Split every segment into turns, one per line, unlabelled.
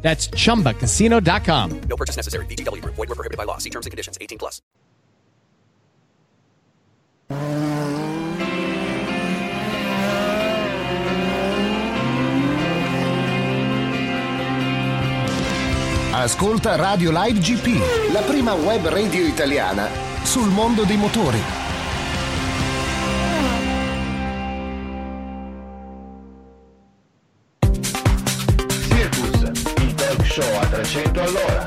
That's chumbacasino.com.
No purchase necessary. VGW Group. Void were prohibited by law. See terms and conditions. 18 plus.
Ascolta Radio Live GP, la prima web radio italiana sul mondo dei motori.
100 all'ora.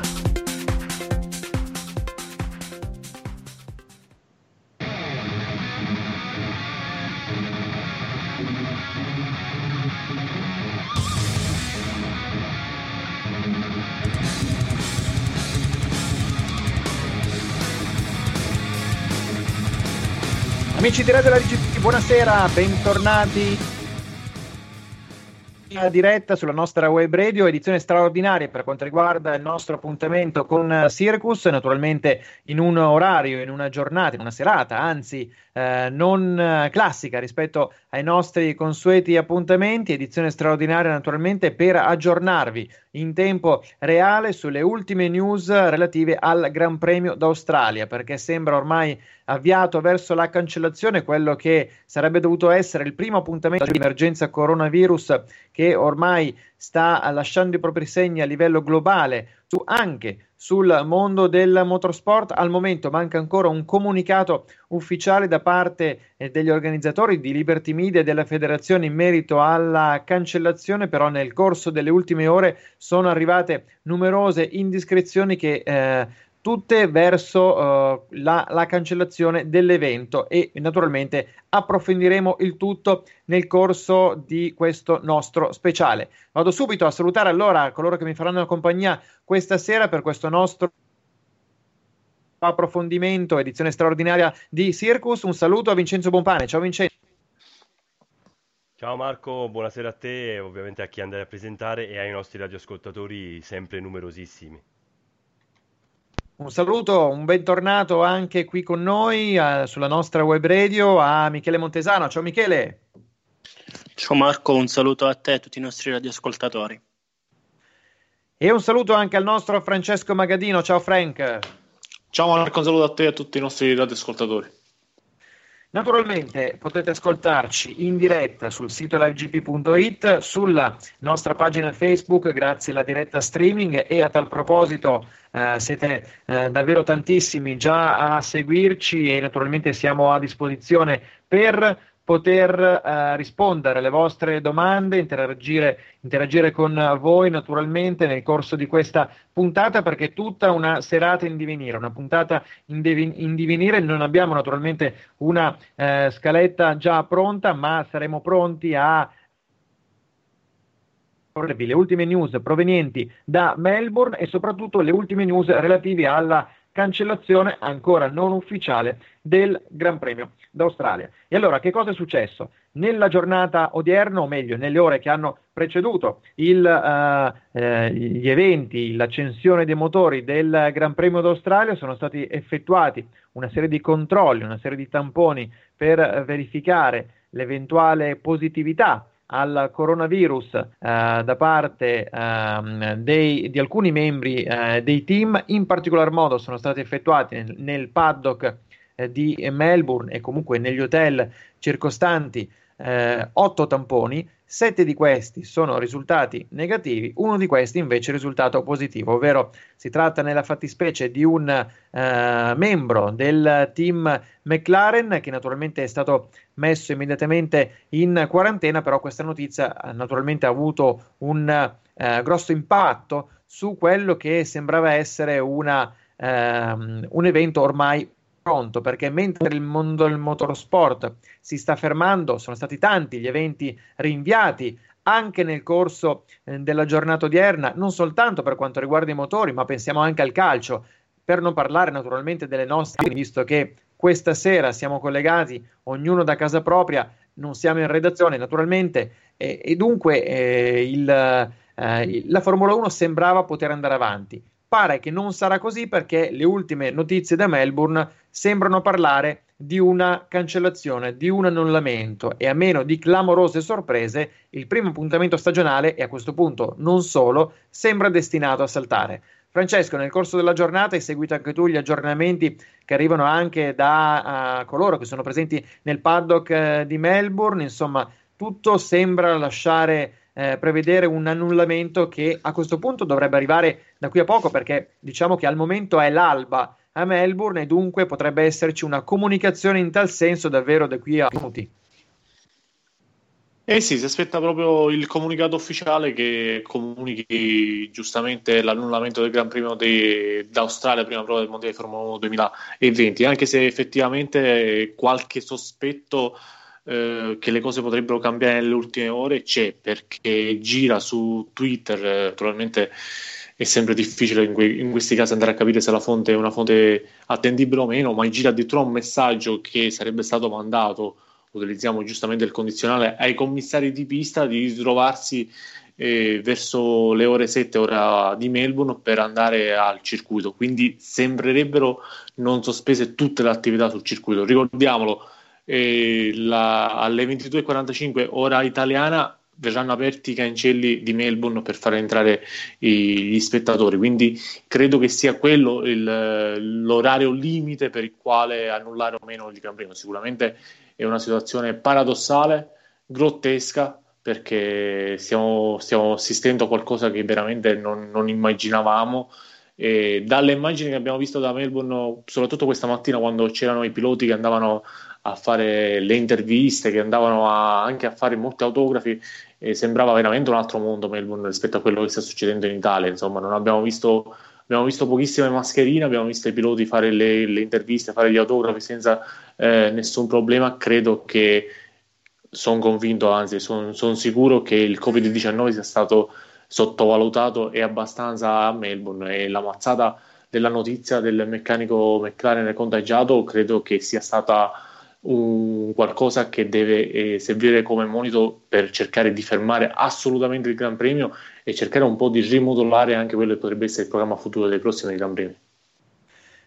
Amici di Radio La Digitale, buonasera, bentornati diretta sulla nostra web radio, edizione straordinaria per quanto riguarda il nostro appuntamento con Circus, naturalmente in un orario, in una giornata, in una serata, anzi eh, non eh, classica rispetto ai nostri consueti appuntamenti, edizione straordinaria naturalmente per aggiornarvi in tempo reale sulle ultime news relative al Gran Premio d'Australia, perché sembra ormai avviato verso la cancellazione quello che sarebbe dovuto essere il primo appuntamento di emergenza coronavirus che ormai sta lasciando i propri segni a livello globale su, anche sul mondo del motorsport. Al momento manca ancora un comunicato ufficiale da parte eh, degli organizzatori di Liberty Media e della federazione in merito alla cancellazione, però nel corso delle ultime ore sono arrivate numerose indiscrezioni che eh, tutte verso uh, la, la, cancellazione dell'evento e naturalmente approfondiremo il tutto nel corso di questo nostro speciale. Vado subito a salutare allora coloro che mi faranno compagnia questa sera per questo nostro approfondimento, edizione straordinaria di Circus. Un saluto a Vincenzo Bompane. Ciao Vincenzo.
Ciao Marco, buonasera a te e ovviamente a chi andrai a presentare e ai nostri radioascoltatori sempre numerosissimi.
Un saluto, un bentornato anche qui con noi uh, sulla nostra web radio a Michele Montesano. Ciao Michele.
Ciao Marco, un saluto a te e a tutti i nostri radioascoltatori.
E un saluto anche al nostro Francesco Magadino. Ciao Frank.
Ciao Marco, un saluto a te e a tutti i nostri radioascoltatori.
Naturalmente potete ascoltarci in diretta sul sito livegp.it, sulla nostra pagina Facebook grazie alla diretta streaming e a tal proposito eh, siete eh, davvero tantissimi già a seguirci e naturalmente siamo a disposizione per poter eh, rispondere alle vostre domande, interagire, interagire, con voi naturalmente nel corso di questa puntata perché è tutta una serata in divenire, una puntata in, devi- in divenire, non abbiamo naturalmente una eh, scaletta già pronta ma saremo pronti a le ultime news provenienti da Melbourne e soprattutto le ultime news relative alla cancellazione ancora non ufficiale del Gran Premio d'Australia. E allora che cosa è successo? Nella giornata odierna, o meglio, nelle ore che hanno preceduto il, uh, eh, gli eventi, l'accensione dei motori del Gran Premio d'Australia, sono stati effettuati una serie di controlli, una serie di tamponi per verificare l'eventuale positività al coronavirus eh, da parte eh, dei, di alcuni membri eh, dei team, in particolar modo sono stati effettuati nel, nel paddock di Melbourne e comunque negli hotel circostanti eh, otto tamponi, sette di questi sono risultati negativi, uno di questi invece è risultato positivo, ovvero si tratta nella fattispecie di un eh, membro del team McLaren che naturalmente è stato messo immediatamente in quarantena, però questa notizia eh, naturalmente ha avuto un eh, grosso impatto su quello che sembrava essere una, ehm, un evento ormai pronto perché mentre il mondo del motorsport si sta fermando, sono stati tanti gli eventi rinviati anche nel corso eh, della giornata odierna, non soltanto per quanto riguarda i motori, ma pensiamo anche al calcio. per non parlare naturalmente delle nostre, visto che questa sera siamo collegati, ognuno da casa propria, non siamo in redazione naturalmente, e, e dunque eh, il, eh, la Formula 1 sembrava poter andare avanti. Pare che non sarà così perché le ultime notizie da Melbourne sembrano parlare di una cancellazione, di un annullamento e a meno di clamorose sorprese il primo appuntamento stagionale e a questo punto non solo sembra destinato a saltare. Francesco, nel corso della giornata hai seguito anche tu gli aggiornamenti che arrivano anche da uh, coloro che sono presenti nel paddock uh, di Melbourne, insomma tutto sembra lasciare eh, prevedere un annullamento che a questo punto dovrebbe arrivare da qui a poco perché diciamo che al momento è l'alba a Melbourne e dunque potrebbe esserci una comunicazione in tal senso davvero da qui a minuti.
Eh sì, si aspetta proprio il comunicato ufficiale che comunichi giustamente l'annullamento del Gran Premio de, d'Australia, prima prova del Mondiale di Formula 1 2020, anche se effettivamente qualche sospetto eh, che le cose potrebbero cambiare nelle ultime ore c'è, perché gira su Twitter, eh, naturalmente è sempre difficile in, que- in, questi casi andare a capire se la fonte è una fonte attendibile o meno, ma gira addirittura un messaggio che sarebbe stato mandato utilizziamo giustamente il condizionale, ai commissari di pista di ritrovarsi eh, verso le ore 7 ora di Melbourne per andare al circuito. Quindi sembrerebbero non sospese tutte le attività sul circuito. Ricordiamolo, eh, la, alle 22.45 ora italiana verranno aperti i cancelli di Melbourne per far entrare i, gli spettatori. Quindi credo che sia quello il, l'orario limite per il quale annullare o meno il Gran Premio. Sicuramente è una situazione paradossale, grottesca, perché stiamo, stiamo assistendo a qualcosa che veramente non, non immaginavamo. E dalle immagini che abbiamo visto da Melbourne, soprattutto questa mattina quando c'erano i piloti che andavano a fare le interviste, che andavano a, anche a fare molti autografi, eh, sembrava veramente un altro mondo Melbourne rispetto a quello che sta succedendo in Italia. Insomma, non abbiamo visto, abbiamo visto pochissime mascherine, abbiamo visto i piloti fare le, le interviste, fare gli autografi senza eh, nessun problema. Credo che sono convinto, anzi, sono son sicuro che il Covid-19 sia stato sottovalutato e abbastanza a Melbourne e la mazzata della notizia del meccanico McLaren contagiato credo che sia stata un qualcosa che deve eh, servire come monito per cercare di fermare assolutamente il Gran Premio e cercare un po' di rimodulare anche quello che potrebbe essere il programma futuro dei prossimi Gran Premi.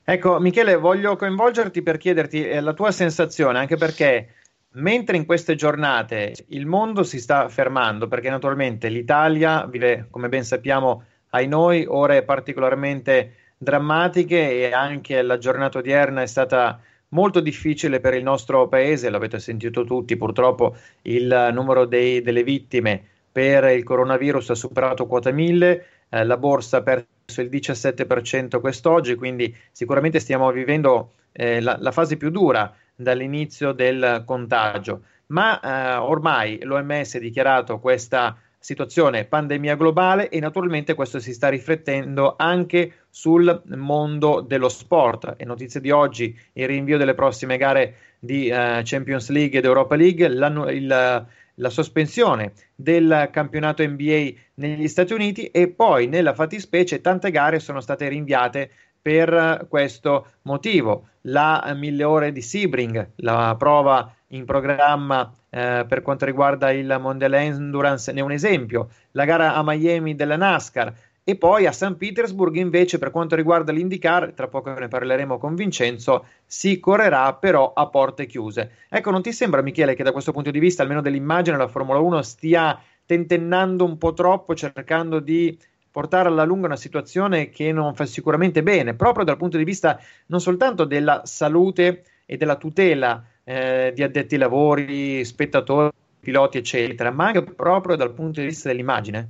Ecco, Michele, voglio coinvolgerti per chiederti eh, la tua sensazione, anche perché mentre in queste giornate il mondo si sta fermando, perché naturalmente l'Italia vive, come ben sappiamo, ai noi, ore particolarmente drammatiche e anche la giornata odierna è stata molto difficile per il nostro paese, l'avete sentito tutti, purtroppo il numero dei, delle vittime per il coronavirus ha superato quota 1000, eh, la borsa ha perso il 17% quest'oggi, quindi sicuramente stiamo vivendo eh, la, la, fase più dura dall'inizio del contagio, ma eh, ormai l'OMS ha dichiarato questa situazione pandemia globale e naturalmente questo si sta riflettendo anche sul mondo dello sport. È notizia di oggi il rinvio delle prossime gare di uh, Champions League ed Europa League, il, la sospensione del campionato NBA negli Stati Uniti e poi nella fattispecie tante gare sono state rinviate per questo motivo. La mille ore di Sebring, la prova in programma eh, per quanto riguarda il Mondial Endurance, ne è un esempio. La gara a Miami della NASCAR e poi a St. Petersburg invece per quanto riguarda l'IndyCar, tra poco ne parleremo con Vincenzo, si correrà però a porte chiuse. Ecco, non ti sembra Michele che da questo punto di vista, almeno dell'immagine, la Formula 1 stia tentennando un po' troppo, cercando di portare alla lunga una situazione che non fa sicuramente bene, proprio dal punto di vista non soltanto della salute e della tutela eh, di addetti ai lavori, spettatori, piloti, eccetera, ma anche proprio dal punto di vista dell'immagine?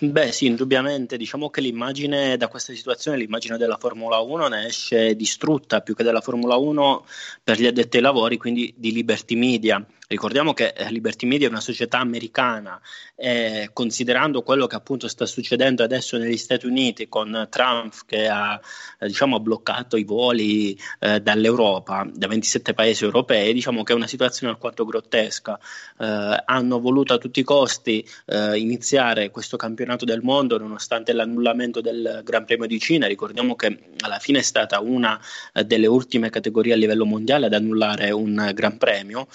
Beh, sì, indubbiamente. Diciamo che l'immagine da questa situazione, l'immagine della Formula 1 ne esce distrutta più che della Formula 1 per gli addetti ai lavori, quindi di Liberty Media. Ricordiamo che eh, Liberty Media è una società americana e considerando quello che appunto sta succedendo adesso negli Stati Uniti con Trump che ha eh, diciamo, bloccato i voli eh, dall'Europa, da 27 paesi europei, diciamo che è una situazione alquanto grottesca. Eh, hanno voluto a tutti i costi eh, iniziare questo campionato del mondo nonostante l'annullamento del Gran Premio di Cina. Ricordiamo che alla fine è stata una eh, delle ultime categorie a livello mondiale ad annullare un Gran Premio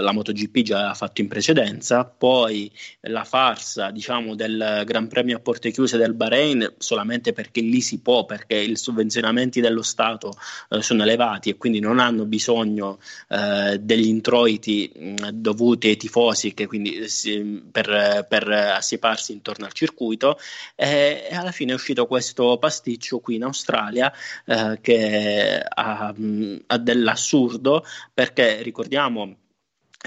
la MotoGP già ha fatto in precedenza, poi la farsa diciamo, del Gran Premio a porte chiuse del Bahrain solamente perché lì si può, perché i sovvenzionamenti dello Stato eh, sono elevati e quindi non hanno bisogno eh, degli introiti mh, dovuti ai tifosi che quindi si, per, per assieparsi intorno al circuito. E, e, alla fine è uscito questo pasticcio qui in Australia eh, che ha, ha dell'assurdo perché ricordiamo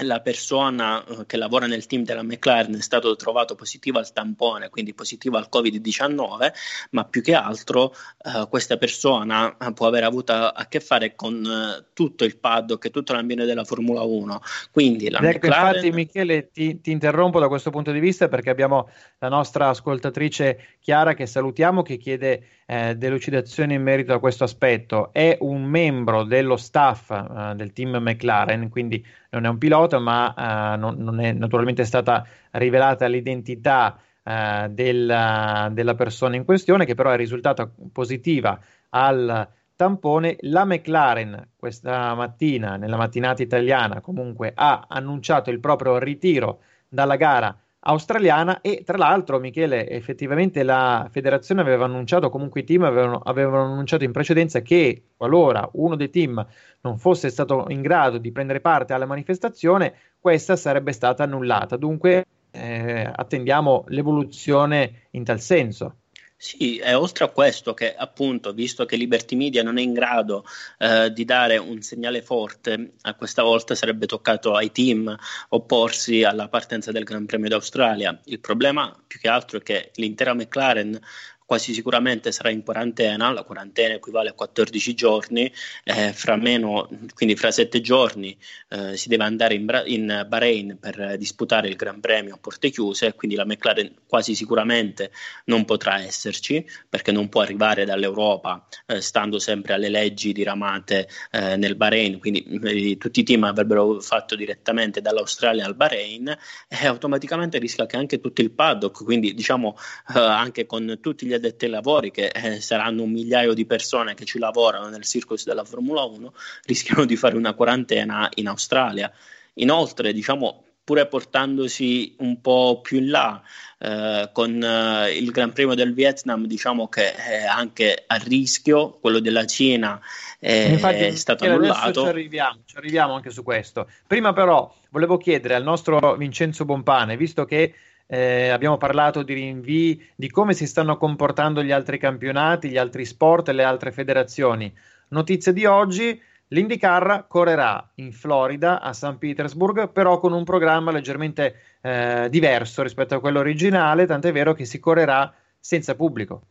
la persona eh, che lavora nel team della McLaren è stato trovato positivo al tampone, quindi positivo al Covid-19, ma più che altro eh, questa persona può aver avuto a che fare con eh, tutto il paddock e tutto l'ambiente della Formula 1. Quindi la
ecco,
McLaren...
Infatti, Michele, ti, ti, interrompo da questo punto di vista perché abbiamo la nostra ascoltatrice Chiara che salutiamo che chiede eh, delucidazioni in merito a questo aspetto. È un membro dello staff eh, del team McLaren, quindi non è un pilota, ma uh, non, non, è naturalmente stata rivelata l'identità uh, della, della, persona in questione, che però è risultata positiva al tampone. La McLaren questa mattina, nella mattinata italiana, comunque ha annunciato il proprio ritiro dalla gara australiana e tra l'altro Michele effettivamente la federazione aveva annunciato comunque i team avevano, avevano, annunciato in precedenza che qualora uno dei team non fosse stato in grado di prendere parte alla manifestazione questa sarebbe stata annullata. Dunque eh, attendiamo l'evoluzione in tal senso
sì, è oltre a questo che appunto, visto che Liberty Media non è in grado eh, di dare un segnale forte, a questa volta sarebbe toccato ai team opporsi alla partenza del Gran Premio d'Australia. Il problema più che altro è che l'intera McLaren quasi sicuramente sarà in quarantena, la quarantena equivale a 14 giorni, eh, fra meno, quindi fra 7 giorni eh, si deve andare in, Bra- in, Bahrain per disputare il Gran Premio a porte chiuse, quindi la McLaren quasi sicuramente non potrà esserci perché non può arrivare dall'Europa eh, stando sempre alle leggi diramate eh, nel Bahrain, quindi eh, tutti i team avrebbero fatto direttamente dall'Australia al Bahrain e automaticamente rischia che anche tutto il paddock, quindi diciamo eh, anche con tutti gli addetti ai lavori, che eh, saranno un migliaio di persone che ci lavorano nel circus della Formula 1, rischiano di fare una quarantena in Australia. Inoltre, diciamo, pure portandosi un po' più in là eh, con eh, il Gran Premio del Vietnam, diciamo che è anche a rischio, quello della Cina è, Infatti, è stato annullato.
Ci arriviamo, ci arriviamo anche su questo. Prima però volevo chiedere al nostro Vincenzo Bompane, visto che eh, abbiamo parlato di rinvii, di come si stanno comportando gli altri campionati, gli altri sport e le altre federazioni. Notizia di oggi, l'IndyCar correrà in Florida, a St. Petersburg, però con un programma leggermente eh, diverso rispetto a quello originale, tant'è vero che si correrà senza pubblico.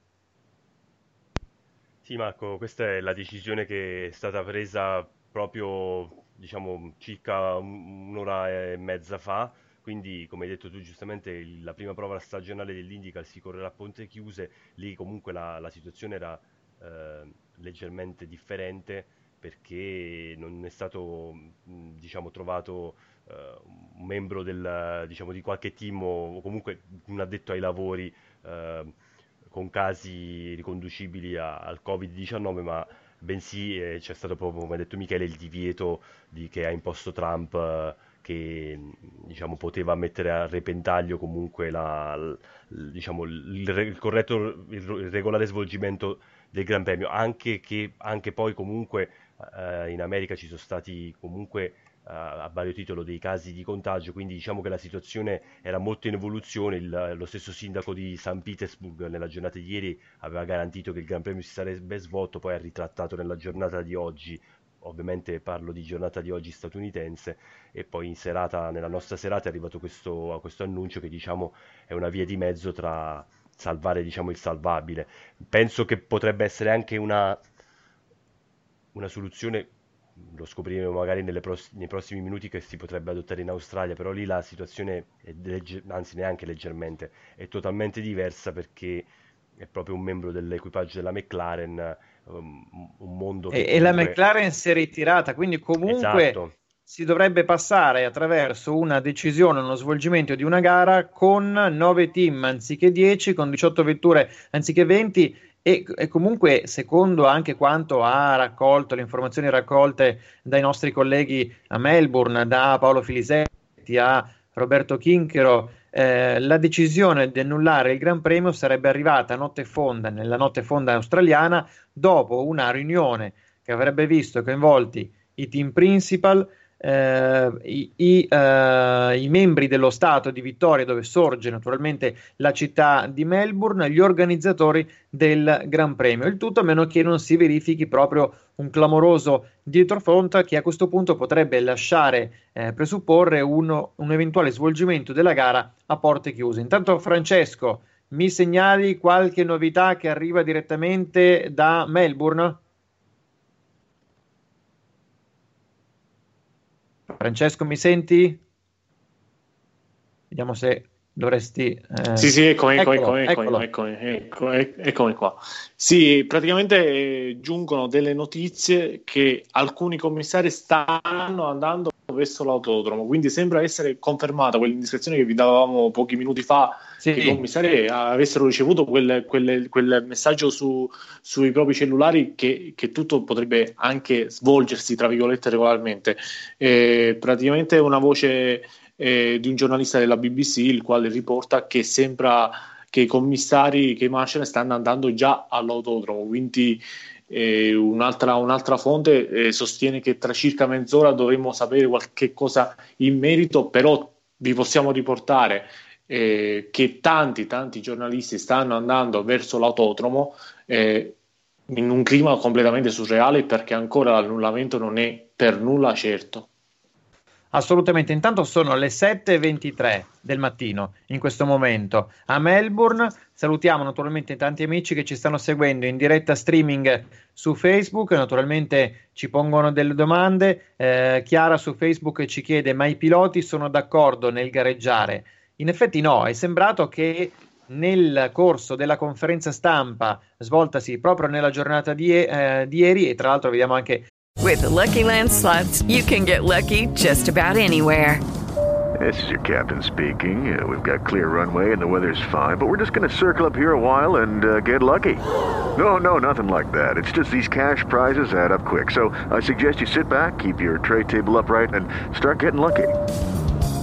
Sì, Marco, questa è la decisione che è stata presa proprio, diciamo, circa un'ora e mezza fa quindi come hai detto tu giustamente la prima prova stagionale dell'Indical si correrà a ponte chiuse, lì comunque la, la situazione era eh, leggermente differente perché non è stato diciamo, trovato eh, un membro del, diciamo, di qualche team o, o, comunque un addetto ai lavori eh, con casi riconducibili a, al Covid-19, ma bensì eh, c'è stato proprio, come ha detto Michele, il divieto di, che ha imposto Trump eh, che diciamo, poteva mettere a repentaglio comunque la, il, diciamo, il, il, corretto, il, regolare svolgimento del Gran Premio, anche che anche poi comunque eh, in America ci sono stati comunque eh, a vario titolo dei casi di contagio, quindi diciamo che la situazione era molto in evoluzione, lo stesso sindaco di San Petersburg nella giornata di ieri aveva garantito che il Gran Premio si sarebbe svolto, poi ha ritrattato nella giornata di oggi ovviamente parlo di giornata di oggi statunitense e poi in serata, nella nostra serata è arrivato questo, questo annuncio che diciamo è una via di mezzo tra salvare diciamo, il salvabile. Penso che potrebbe essere anche una, una soluzione lo scopriremo magari pross- nei prossimi minuti che si potrebbe adottare in Australia, però lì la situazione legge- anzi neanche leggermente, è totalmente diversa perché è proprio un membro dell'equipaggio della McLaren, um, un mondo...
E, comunque... e, la McLaren si è ritirata, quindi comunque esatto. si dovrebbe passare attraverso una decisione, uno svolgimento di una gara con 9 team anziché 10, con 18 vetture anziché 20 e, e, comunque, secondo anche quanto ha raccolto le informazioni raccolte dai nostri colleghi a Melbourne, da Paolo Filisetti a Roberto Chinchero, eh, la decisione di annullare il Gran Premio sarebbe arrivata a notte fonda, nella notte fonda australiana, dopo una riunione che avrebbe visto coinvolti i team principal, eh, i, i, eh, i, membri dello Stato di Vittoria, dove sorge naturalmente la città di Melbourne, gli organizzatori del Gran Premio. Il tutto a meno che non si verifichi proprio un clamoroso dietrofront che a questo punto potrebbe lasciare eh, presupporre uno, un eventuale svolgimento della gara a porte chiuse. Intanto Francesco, mi segnali qualche novità che arriva direttamente da Melbourne? Francesco, mi senti? Vediamo se dovresti...
Eh... Sì, sì, eccomi, eccomi, eccomi, eccomi, eccomi, eccomi, eccomi qua. Sì, praticamente eh, giungono delle notizie che alcuni commissari stanno andando verso l'autodromo, quindi sembra essere confermata quell'indiscrezione che vi davamo pochi minuti fa, sì. i commissari avessero ricevuto quel, quel, quel messaggio su, sui propri cellulari che, che, tutto potrebbe anche svolgersi, tra virgolette, regolarmente. Eh, praticamente una voce eh, di un giornalista della BBC, il quale riporta che sembra che i commissari, che i marshal stanno andando già all'autodromo, quindi eh, un'altra, un'altra, fonte eh, sostiene che tra circa mezz'ora dovremmo sapere qualche cosa in merito, però vi possiamo riportare eh, che tanti, tanti giornalisti stanno andando verso l'autodromo eh, in un clima completamente surreale perché ancora l'annullamento non è per nulla certo.
Assolutamente, intanto sono le 7.23 del mattino in questo momento a Melbourne. Salutiamo naturalmente tanti amici che ci stanno seguendo in diretta streaming su Facebook, naturalmente ci pongono delle domande. Eh, Chiara su Facebook ci chiede ma i piloti sono d'accordo nel gareggiare? In effetti no, è sembrato che nel corso della conferenza stampa svoltasi proprio nella giornata di, eh, di ieri e tra l'altro vediamo anche
With the Lucky Land slots, you can get lucky just about anywhere.
This is your captain speaking. Uh, we've got clear runway and the weather's fine, but we're just going to circle up here a while and uh, get lucky. No, no, nothing like that. It's just these cash prizes add up quick. So I suggest you sit back, keep your tray table upright, and start getting lucky.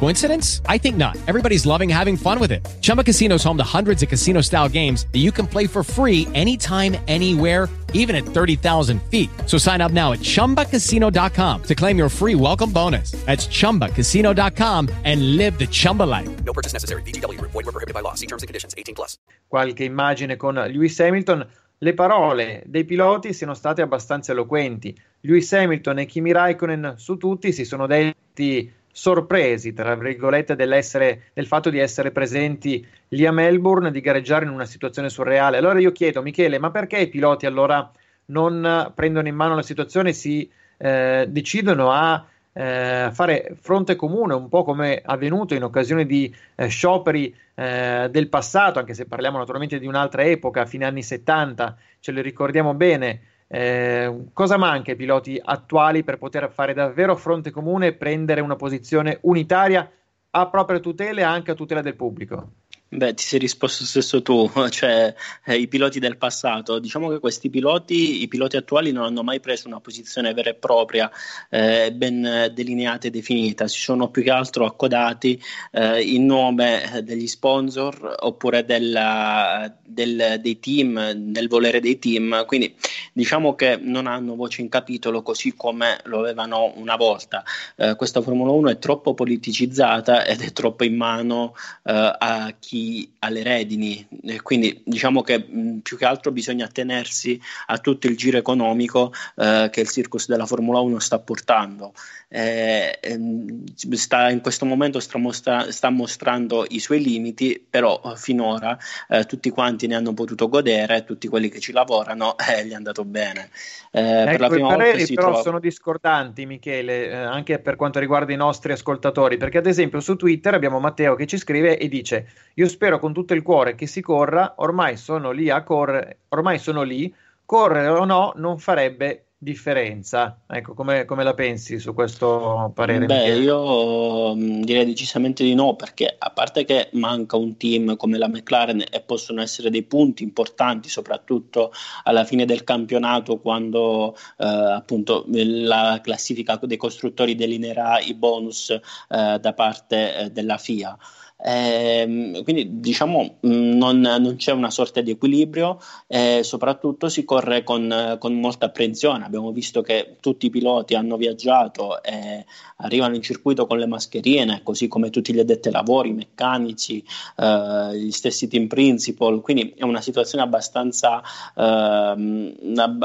Coincidence? I think not. Everybody's loving having fun with it. Chumba Casino is home to hundreds of casino style games that you can play for free anytime, anywhere even at 30,000 feet. So sign up now at ChumbaCasino.com to claim your free welcome bonus. That's ChumbaCasino.com and live the Chumba life. No purchase necessary. BGW. Void were prohibited by law. See terms and conditions. 18 plus.
Qualche immagine con Lewis Hamilton. Le parole dei piloti siano state abbastanza eloquenti. Lewis Hamilton e Kimi Raikkonen su tutti si sono detti sorpresi, tra virgolette, del fatto di essere presenti lì a Melbourne, di gareggiare in una situazione surreale. Allora io chiedo, Michele, ma perché i piloti allora non prendono in mano la situazione e si eh, decidono a eh, fare fronte comune, un po' come avvenuto in occasione di eh, scioperi eh, del passato, anche se parliamo naturalmente di un'altra epoca, fine anni 70, ce lo ricordiamo bene. Eh, cosa manca ai piloti attuali per poter fare davvero fronte comune e prendere una posizione unitaria a propria tutela e anche a tutela del pubblico?
Beh, ti sei risposto stesso tu, cioè eh, i piloti del passato. Diciamo che questi piloti, i piloti attuali, non hanno mai preso una posizione vera e propria, eh, ben delineata e definita. Si sono più che altro accodati eh, in nome eh, degli sponsor oppure della, del, dei team, del volere dei team. Quindi diciamo che non hanno voce in capitolo così come lo avevano una volta. Eh, questa Formula 1 è troppo politicizzata ed è troppo in mano eh, a chi davanti alle redini, eh, quindi diciamo che mh, più che altro bisogna attenersi a tutto il giro economico eh, che il circus della Formula 1 sta portando. Eh, ehm, sta, in questo momento sta, mostra- sta, mostrando i suoi limiti, però finora eh, tutti quanti ne hanno potuto godere, tutti quelli che ci lavorano gli è andato bene.
ecco, per la prima i pareri però trova... sono discordanti, Michele, anche per quanto riguarda i nostri ascoltatori, perché ad esempio su Twitter abbiamo Matteo che ci scrive e dice io spero con tutto il cuore che si corra, ormai sono lì a correre, ormai sono lì, correre o no non farebbe differenza. Ecco, come, come, la pensi su questo parere?
Beh, io mm, direi decisamente di no, perché a parte che manca un team come la McLaren e possono essere dei punti importanti, soprattutto alla fine del campionato, quando eh, appunto la classifica dei costruttori delineerà i bonus eh, da parte eh, della FIA. Eh, quindi diciamo mm, non, non, c'è una sorta di equilibrio e soprattutto si corre con, con, molta apprensione. Abbiamo visto che tutti i piloti hanno viaggiato e arrivano in circuito con le mascherine, così come tutti gli addetti ai lavori, i meccanici, eh, gli stessi team principal. Quindi è una situazione abbastanza, eh,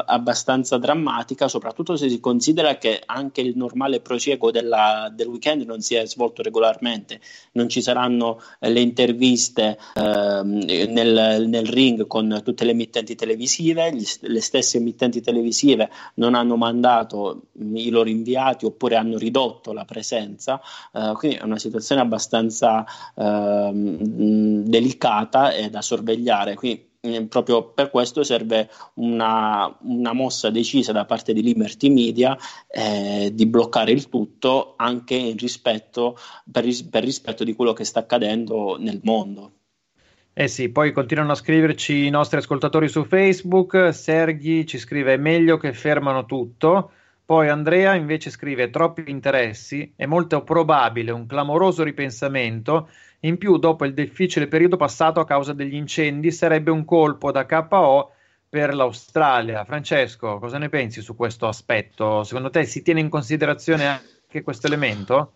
abbastanza drammatica, soprattutto se si considera che anche il normale prosieguo della, del weekend non si è svolto regolarmente. Non ci saranno fanno le interviste eh, nel, nel, ring con tutte le emittenti televisive, gli, le stesse emittenti televisive non hanno mandato i loro inviati oppure hanno ridotto la presenza, eh, quindi è una situazione abbastanza eh, delicata e da sorvegliare. Quindi, eh, proprio per questo serve una, una, mossa decisa da parte di Liberty Media eh, di bloccare il tutto anche rispetto, per, per rispetto di quello che sta accadendo nel mondo.
Eh sì, poi continuano a scriverci i nostri ascoltatori su Facebook. Serghi ci scrive: è meglio che fermano tutto. Poi Andrea invece scrive: troppi interessi, è molto probabile un clamoroso ripensamento in più, dopo il difficile periodo passato a causa degli incendi, sarebbe un colpo da KO per l'Australia. Francesco, cosa ne pensi su questo aspetto? Secondo te si tiene in considerazione anche questo elemento?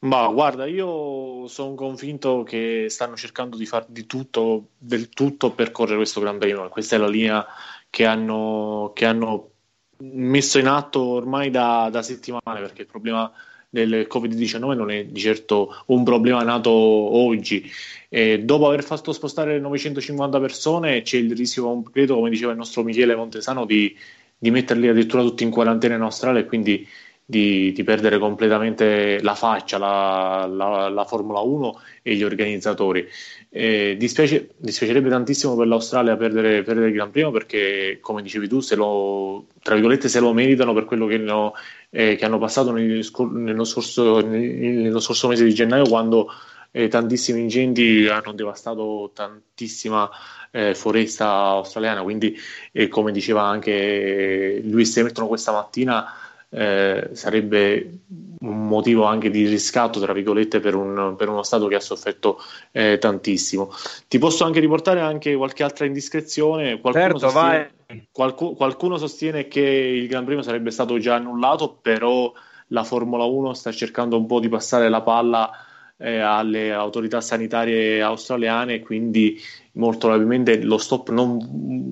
Ma guarda, io sono convinto che stanno cercando di fare di tutto, del tutto per correre questo Gran Premio. Questa è la linea che hanno, che hanno messo in atto ormai da, da settimane, perché il problema del Covid-19 non è di certo un problema nato oggi. E dopo aver fatto spostare 950 persone c'è il rischio completo, come diceva il nostro Michele Montesano, di, di metterli addirittura tutti in quarantena in Australia e quindi di, di perdere completamente la faccia, la, la, la, Formula 1 e gli organizzatori. Eh, dispiace, dispiacerebbe tantissimo per l'Australia perdere, perdere, il Gran Premio perché, come dicevi tu, se lo, se lo meritano per quello che, no, eh, che hanno passato nello scorso, nello scorso, mese di gennaio quando eh, tantissimi incendi hanno devastato tantissima eh, foresta australiana. Quindi, eh, come diceva anche Luis Hamilton questa mattina, eh, sarebbe un motivo anche di riscatto, tra virgolette, per, un, per uno Stato che ha sofferto eh, tantissimo. Ti posso anche riportare anche qualche altra indiscrezione. Qualcuno,
certo,
sostiene, qualcuno, qualcuno sostiene che il Gran Premio sarebbe stato già annullato, però la Formula 1 sta cercando un po' di passare la palla eh, alle autorità sanitarie australiane, quindi molto probabilmente lo stop non,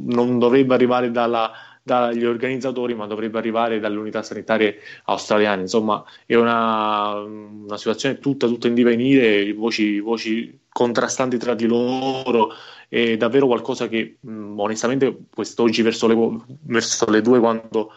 non dovrebbe arrivare dalla dagli organizzatori, ma dovrebbe arrivare dalle unità sanitarie australiane. Insomma, è una, una situazione tutta, tutta in divenire, voci, voci contrastanti tra di loro. È davvero qualcosa che mh, onestamente quest'oggi verso le, verso le due, quando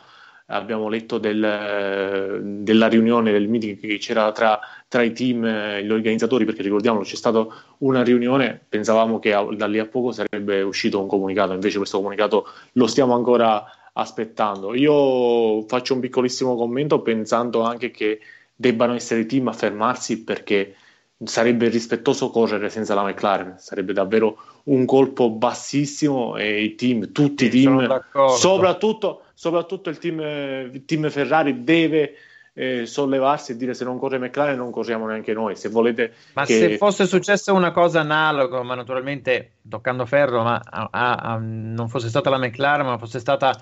abbiamo letto del, della riunione, del meeting che c'era tra, tra i team e gli organizzatori, perché ricordiamolo, c'è stata una riunione, pensavamo che da lì a poco sarebbe uscito un comunicato, invece questo comunicato lo stiamo ancora aspettando. Io faccio un piccolissimo commento pensando anche che debbano essere i team a fermarsi perché sarebbe rispettoso correre senza la McLaren, sarebbe davvero un colpo bassissimo e i team, tutti sì, i team, soprattutto, soprattutto il, team, il team Ferrari deve eh, sollevarsi e dire se non corre McLaren non corriamo neanche noi. Se volete
ma
che...
se fosse successa una cosa analoga, ma naturalmente toccando ferro, ma a, a, a, non fosse stata la McLaren, ma fosse stata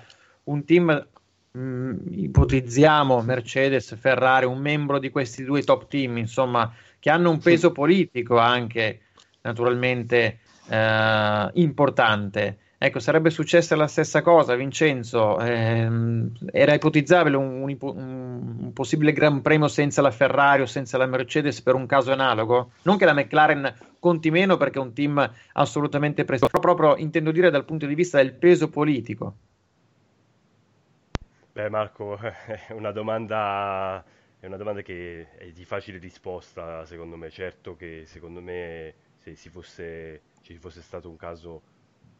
un team, mh, mm, ipotizziamo Mercedes, Ferrari, un membro di questi due top team, insomma, che hanno un peso politico anche naturalmente eh, importante. Ecco, sarebbe successa la stessa cosa, Vincenzo. Ehm, era ipotizzabile un, un, un, possibile Gran Premio senza la Ferrari o senza la Mercedes per un caso analogo? Non che la McLaren conti meno perché è un team assolutamente preso, però proprio intendo dire dal punto di vista del peso politico.
Beh, Marco, è una domanda, è una domanda che è di facile risposta, secondo me. Certo che secondo me se ci fosse, ci fosse stato un caso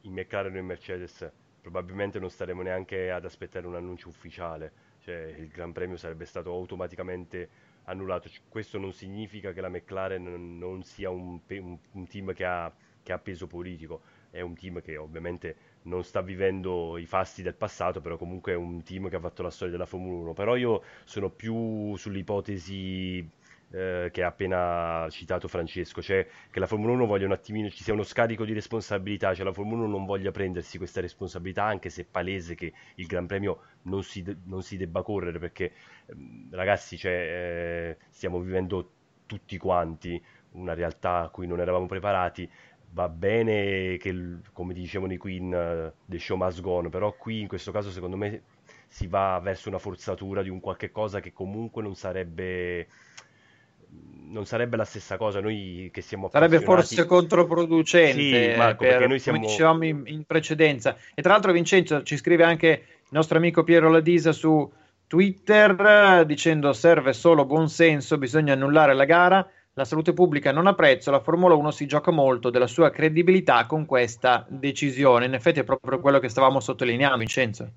in McLaren in Mercedes probabilmente non staremo neanche ad aspettare un annuncio ufficiale, cioè il Gran Premio sarebbe stato automaticamente annullato. Questo non significa che la McLaren non sia un, un, un team che ha, che ha, peso politico, è un team che ovviamente non sta vivendo i fasti del passato, però comunque è un team che ha fatto la storia della Formula 1. Però io sono più sull'ipotesi eh, che ha appena citato Francesco, cioè che la Formula 1 voglia un attimino, ci sia uno scarico di responsabilità, cioè la Formula 1 non voglia prendersi questa responsabilità, anche se è palese che il Gran Premio non si, de- non si debba correre, perché ehm, ragazzi, cioè, eh, stiamo vivendo tutti quanti una realtà a cui non eravamo preparati. Va bene che, come dicevano i Queen, uh, the show must go on, però qui in questo caso secondo me si va verso una forzatura di un qualche cosa che comunque non sarebbe non sarebbe la stessa cosa. Noi che siamo
sarebbe forse controproducente
sì, Marco,
per,
noi siamo...
come dicevamo in, in, precedenza. E tra l'altro Vincenzo ci scrive anche il nostro amico Piero Ladisa su Twitter dicendo serve solo buon senso bisogna annullare la gara la salute pubblica non ha prezzo, la Formula 1 si gioca molto della sua credibilità con questa decisione. In effetti è proprio quello che stavamo sottolineando, Vincenzo.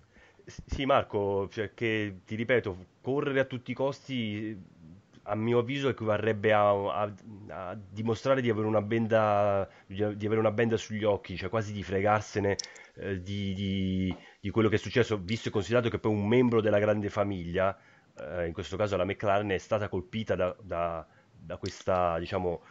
Sì, Marco, cioè che ti ripeto, correre a tutti i costi a mio avviso equivarrebbe a, a, a dimostrare di avere, una benda, di avere una benda sugli occhi, cioè quasi di fregarsene eh, di, di, di, quello che è successo, visto e considerato che poi un membro della grande famiglia, eh, in questo caso la McLaren, è stata colpita da, da, da questa, diciamo,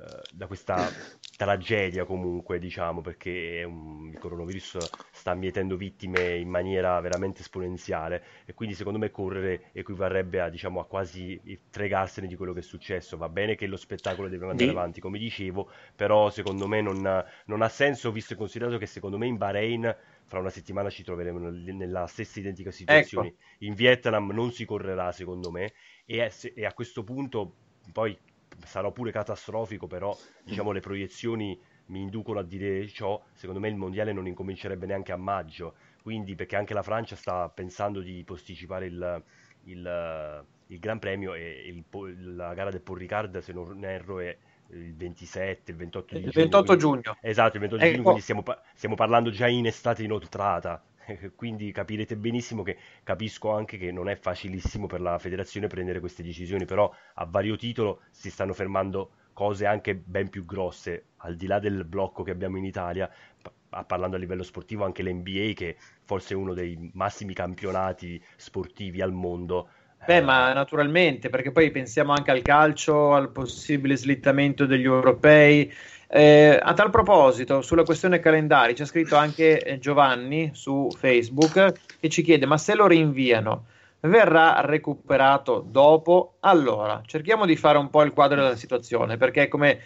eh, da questa tragedia comunque, diciamo, perché un, il coronavirus sta mietendo vittime in maniera veramente esponenziale e quindi secondo me correre equivarrebbe a, diciamo, a quasi fregarsene di quello che è successo. Va bene che lo spettacolo deve andare di... avanti, come dicevo, però secondo me non, non ha senso visto e considerato che secondo me in Bahrain fra una settimana ci troveremo nella stessa identica situazione. Ecco. In Vietnam non si correrà secondo me e a questo punto poi sarò pure catastrofico, però diciamo le proiezioni mi inducono a dire ciò, secondo me il mondiale non incomincerebbe neanche a maggio, quindi perché anche la Francia sta pensando di posticipare il, il, il Gran Premio e il, la gara del Paul Ricard, se non erro, è il 27, il 28
di il 28 giugno.
giugno. Esatto, il 28 ecco. giugno, quindi stiamo, stiamo parlando già in estate inoltrata. quindi capirete benissimo che capisco anche che non è facilissimo per la federazione prendere queste decisioni, però a vario titolo si stanno fermando cose anche ben più grosse, al di là del blocco che abbiamo in Italia, parlando a livello sportivo anche l'NBA che forse è uno dei massimi campionati sportivi al mondo.
Beh, ma naturalmente, perché poi pensiamo anche al calcio, al possibile slittamento degli europei, eh, a tal proposito, sulla questione calendari, c'è scritto anche eh, Giovanni su Facebook che ci chiede: ma se lo rinviano, verrà recuperato dopo? Allora, cerchiamo di fare un po' il quadro della situazione, perché come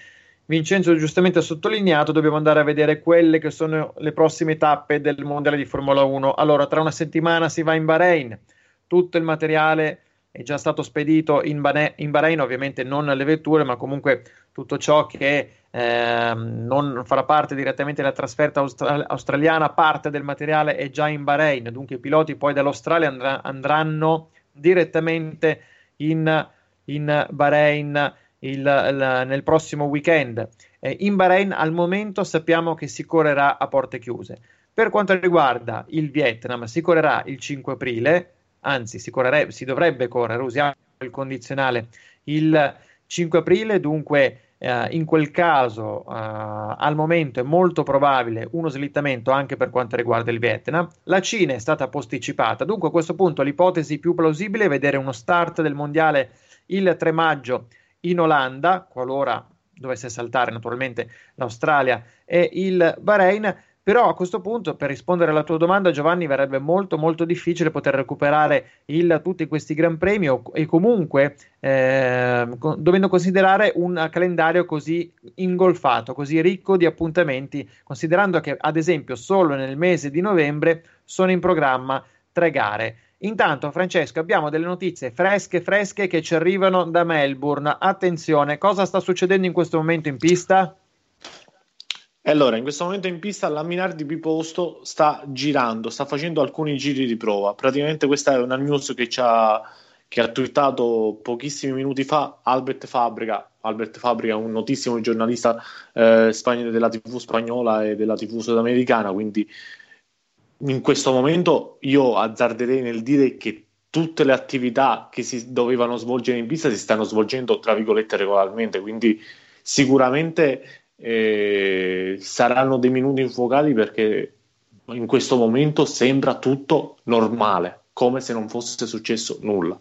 Vincenzo giustamente ha sottolineato, dobbiamo andare a vedere quelle che sono le prossime tappe del Mondiale di Formula 1. Allora, tra una settimana si va in Bahrain, tutto il materiale è già stato spedito in, Bahrain, in Bahrain ovviamente non le vetture, ma comunque tutto ciò che eh, non farà parte direttamente della trasferta austra- australiana, parte del materiale è già in Bahrain, dunque i piloti poi dall'Australia andrà- andranno direttamente in, in Bahrain il, il, nel prossimo weekend. Eh, in Bahrain al momento sappiamo che si correrà a porte chiuse. Per quanto riguarda il Vietnam, si correrà il 5 aprile, anzi si, correrebbe, si dovrebbe correre, usiamo il condizionale, il 5 aprile, dunque Uh, in quel caso, uh, al momento è molto probabile uno slittamento anche per quanto riguarda il Vietnam. La Cina è stata posticipata, dunque a questo punto l'ipotesi più plausibile è vedere uno start del mondiale il 3 maggio in Olanda, qualora dovesse saltare naturalmente l'Australia e il Bahrain. Però a questo punto, per rispondere alla tua domanda, Giovanni, verrebbe molto molto difficile poter recuperare il, tutti questi Gran Premi o, e comunque eh, co- dovendo considerare un calendario così ingolfato, così ricco di appuntamenti, considerando che ad esempio solo nel mese di novembre sono in programma tre gare. Intanto, Francesco, abbiamo delle notizie fresche, fresche che ci arrivano da Melbourne. Attenzione, cosa sta succedendo in questo momento in pista?
Allora, in questo momento in pista la Minardi Biposto sta girando, sta facendo alcuni giri di prova. Praticamente questa è una news che, ci ha, che ha twittato pochissimi minuti fa Albert Fabrica. Albert Fabrica è un notissimo giornalista eh, spagn- della TV spagnola e della TV sudamericana, quindi in questo momento io azzarderei nel dire che tutte le attività che si dovevano svolgere in pista si stanno svolgendo tra virgolette regolarmente, quindi sicuramente eh, saranno dei minuti infuocati perché in questo momento sembra tutto normale, come se non fosse successo nulla.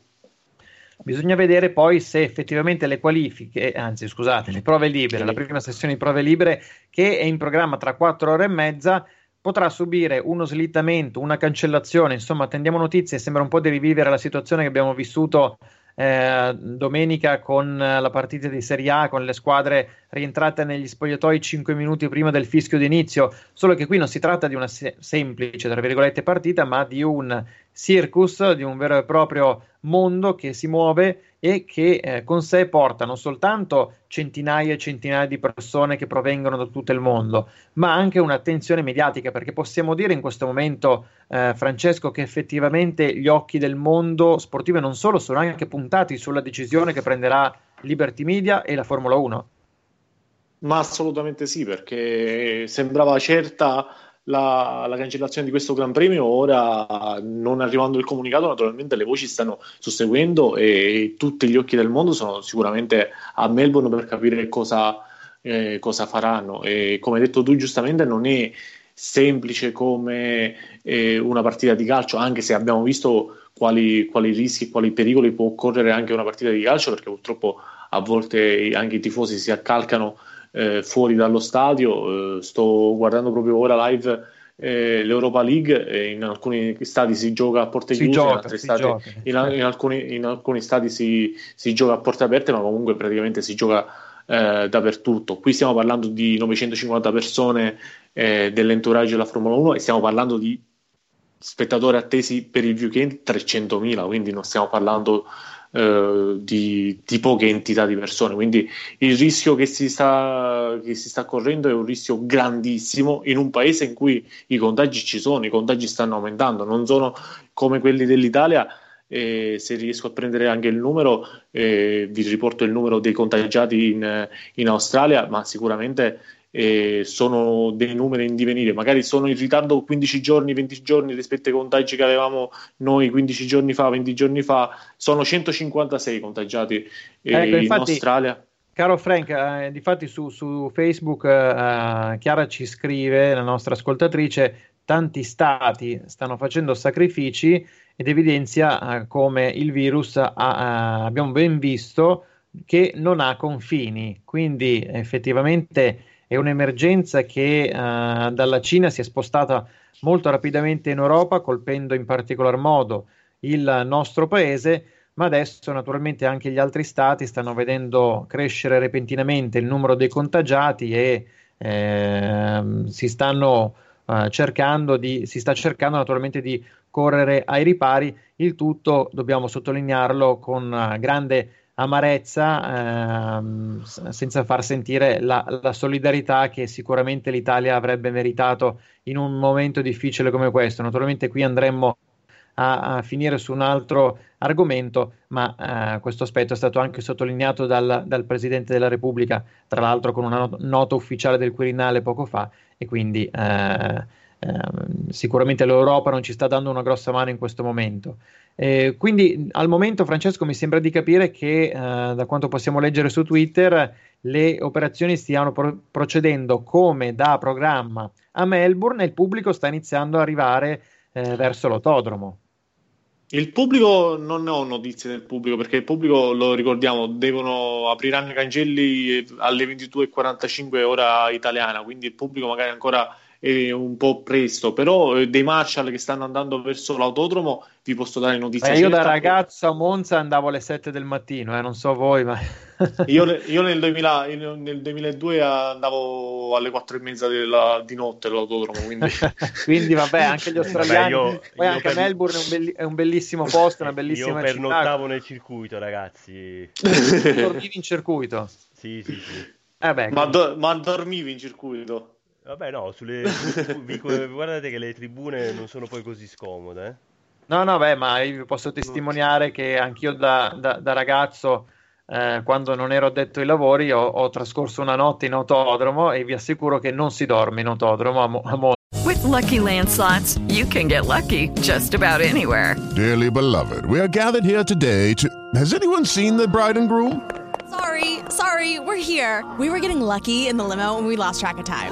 Bisogna vedere poi se effettivamente le qualifiche, anzi scusate, le prove libere, la prima sessione di prove libere che è in programma tra 4 ore e mezza, potrà subire uno slittamento, una cancellazione, insomma attendiamo notizie, sembra un po' di rivivere la situazione che abbiamo vissuto eh, domenica con la partita di Serie A, con le squadre rientrate negli spogliatoi 5 minuti prima del fischio d'inizio, solo che qui non si tratta di una se- semplice, tra virgolette, partita, ma di un circus, di un vero e proprio mondo che si muove e che eh, con sé porta non soltanto centinaia e centinaia di persone che provengono da tutto il mondo, ma anche un'attenzione mediatica, perché possiamo dire in questo momento, eh, Francesco, che effettivamente gli occhi del mondo sportivo e non solo sono anche puntati sulla decisione che prenderà Liberty Media e la Formula 1.
Ma assolutamente sì, perché sembrava certa la, la, cancellazione di questo Gran Premio. Ora, non arrivando il comunicato, naturalmente le voci stanno susseguendo e tutti gli occhi del mondo sono sicuramente a Melbourne per capire cosa, eh, cosa faranno. E come hai detto tu, giustamente, non è semplice come eh, una partita di calcio, anche se abbiamo visto quali, quali rischi quali pericoli può correre anche una partita di calcio, perché purtroppo a volte anche i tifosi si accalcano eh, fuori dallo stadio. Eh, sto guardando proprio ora live eh, l'Europa League, in alcuni stati si gioca a porte chiuse, in, altri stati, gioca, in, in, alcuni, in, alcuni, stati si, si, gioca a porte aperte, ma comunque praticamente si gioca eh, dappertutto. Qui stiamo parlando di 950 persone eh, dell'entourage della Formula 1 e stiamo parlando di spettatori attesi per il weekend 300.000, quindi non stiamo parlando eh, di, di, poche entità di persone. Quindi il rischio che si, sta, che si sta correndo è un rischio grandissimo in un paese in cui i contagi ci sono, i contagi stanno aumentando, non sono come quelli dell'Italia. Eh, se riesco a prendere anche il numero, eh, vi riporto il numero dei contagiati in, in Australia, ma sicuramente eh, sono dei numeri in divenire, magari sono in ritardo 15 giorni, 20 giorni rispetto ai contagi che avevamo noi 15 giorni fa, 20 giorni fa, sono 156 contagiati eh, ecco, in Australia.
Caro Frank, eh, difatti su, su Facebook eh, Chiara ci scrive, la nostra ascoltatrice, tanti stati stanno facendo sacrifici ed evidenzia eh, come il virus ha, eh, abbiamo ben visto che non ha confini, quindi effettivamente è un'emergenza che uh, dalla Cina si è spostata molto rapidamente in Europa, colpendo in particolar modo il nostro paese, ma adesso naturalmente anche gli altri stati stanno vedendo crescere repentinamente il numero dei contagiati e eh, si stanno uh, cercando di, si sta cercando naturalmente di correre ai ripari, il tutto dobbiamo sottolinearlo con uh, grande amarezza ehm, senza far sentire la, la, solidarietà che sicuramente l'Italia avrebbe meritato in un momento difficile come questo. Naturalmente qui andremmo a, a finire su un altro argomento, ma eh, questo aspetto è stato anche sottolineato dal, dal, Presidente della Repubblica, tra l'altro con una nota ufficiale del Quirinale poco fa, e quindi eh, eh, sicuramente l'Europa non ci sta dando una grossa mano in questo momento. Eh, quindi al momento, Francesco, mi sembra di capire che, eh, da quanto possiamo leggere su Twitter, le operazioni stiano pro- procedendo come da programma a Melbourne e il pubblico sta iniziando ad arrivare eh, verso l'autodromo.
Il pubblico non ho notizie del pubblico perché il pubblico, lo ricordiamo, devono apriranno i cancelli alle 22.45 ora italiana, quindi il pubblico magari ancora è un po' presto, però eh, dei Marshall che stanno andando verso l'autodromo vi posso dare notizie.
Eh, io da ragazzo a Monza andavo alle 7 del mattino, eh, non so voi, ma...
io, io nel, 2000, nel, 2002 andavo alle 4 e mezza della, di notte all'autodromo, quindi...
quindi vabbè, anche gli australiani, Beh, io, poi io anche per... Melbourne è un, belli, è un, bellissimo posto, una bellissima
io pernottavo nel circuito, ragazzi.
Dormivi in circuito?
Sì, sì, sì.
Eh beh, ma, do- ma dormivi in circuito?
Vabbè, no, sulle... guardate che le tribune non sono poi così scomode. Eh?
No, no, beh, ma io posso testimoniare che anch'io da, da, da ragazzo, eh, quando non ero addetto ai lavori, ho, ho, trascorso una notte in autodromo e vi assicuro che non si dorme in autodromo a, Mo- a Mo-
With lucky landslots, you can get lucky just about anywhere.
Dearly beloved, we are gathered here today to. Has anyone seen the bride and groom?
Sorry, sorry, we're here. We were getting lucky in the limo and we lost track of time.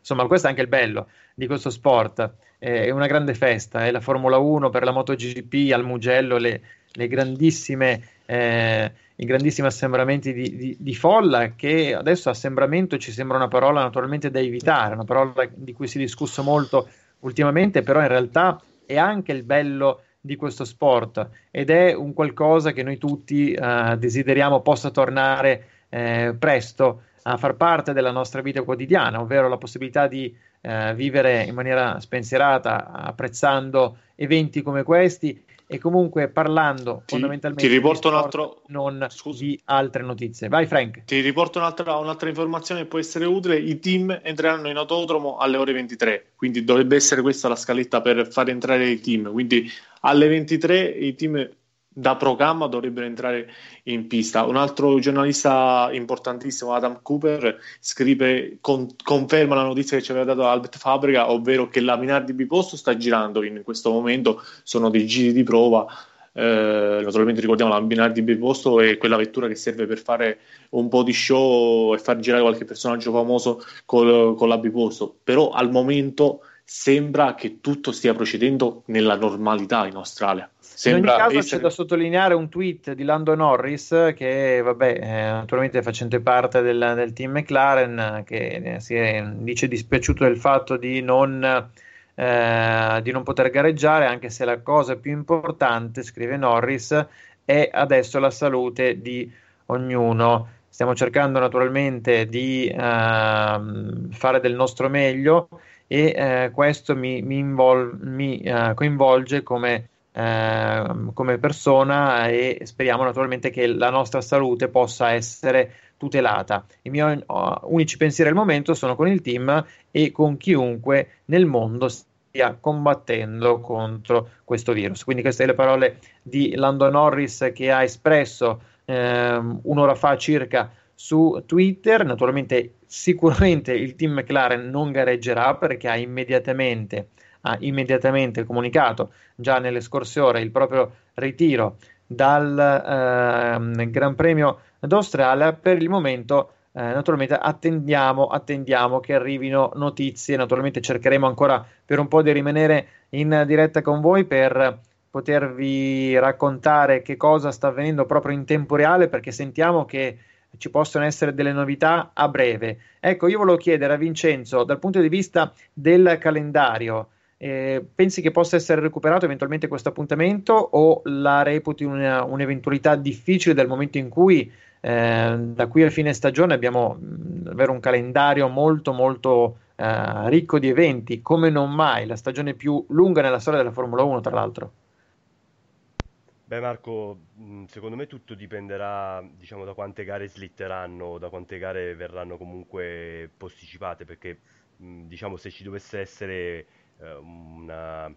insomma questo è anche il bello di questo sport. è una grande festa, è la Formula 1 per la MotoGP al Mugello, le, le grandissime, eh, i grandissimi assembramenti di, di, di, folla che adesso assembramento ci sembra una parola naturalmente da evitare, una parola di cui si è discusso molto ultimamente, però in realtà è anche il bello di questo sport ed è un qualcosa che noi tutti eh, desideriamo possa tornare eh, presto a far parte della nostra vita quotidiana, ovvero la possibilità di eh, vivere in maniera spensierata, apprezzando eventi come questi e comunque parlando
ti,
fondamentalmente
ti riporto un altro...
non Scusa. di altre notizie. Vai Frank.
Ti riporto un'altra, un'altra, informazione che può essere utile. I team entreranno in autodromo alle ore 23, quindi dovrebbe essere questa la scaletta per far entrare i team. Quindi alle 23 i team da programma dovrebbero entrare in pista. Un altro giornalista importantissimo, Adam Cooper, scrive, con, conferma la notizia che ci aveva dato Albert Fabrica, ovvero che la Minardi Biposto sta girando in questo momento, sono dei giri di prova. Eh, naturalmente ricordiamo la Minardi Biposto è quella vettura che serve per fare un po' di show e far girare qualche personaggio famoso col, con la Biposto, però al momento sembra che tutto stia procedendo nella normalità in Australia. Sembra
in ogni caso
essere...
c'è da sottolineare un tweet di Lando Norris che vabbè eh, naturalmente facente parte del, del, team McLaren che si è, dice dispiaciuto del fatto di non, eh, di non poter gareggiare anche se la cosa più importante scrive Norris è adesso la salute di ognuno stiamo cercando naturalmente di eh, fare del nostro meglio e eh, questo mi, mi, invol- mi eh, coinvolge come Ehm, come persona e speriamo naturalmente che la nostra salute possa essere tutelata. I miei unici pensieri al momento sono con il team e con chiunque nel mondo stia combattendo contro questo virus. Quindi queste sono le parole di Lando Norris che ha espresso ehm, un'ora fa circa su Twitter. Naturalmente sicuramente il team McLaren non gareggerà perché ha immediatamente ha immediatamente comunicato già nelle scorse ore il proprio ritiro dal eh, Gran Premio d'Australia. Per il momento, eh, naturalmente, attendiamo, attendiamo che arrivino notizie. Naturalmente, cercheremo ancora per un po' di rimanere in diretta con voi per potervi raccontare che cosa sta avvenendo proprio in tempo reale perché sentiamo che ci possono essere delle novità a breve. Ecco, io volevo chiedere a Vincenzo, dal punto di vista del calendario, eh, pensi che possa essere recuperato eventualmente questo appuntamento o la reputi una, un'eventualità difficile dal momento in cui eh, da qui a fine stagione abbiamo mh, avere un calendario molto molto eh, ricco di eventi come non mai, la stagione più lunga nella storia della Formula 1 tra l'altro?
Beh Marco, secondo me tutto dipenderà, diciamo, da quante gare slitteranno, da quante gare verranno comunque posticipate, perché diciamo se ci dovesse essere eh, una,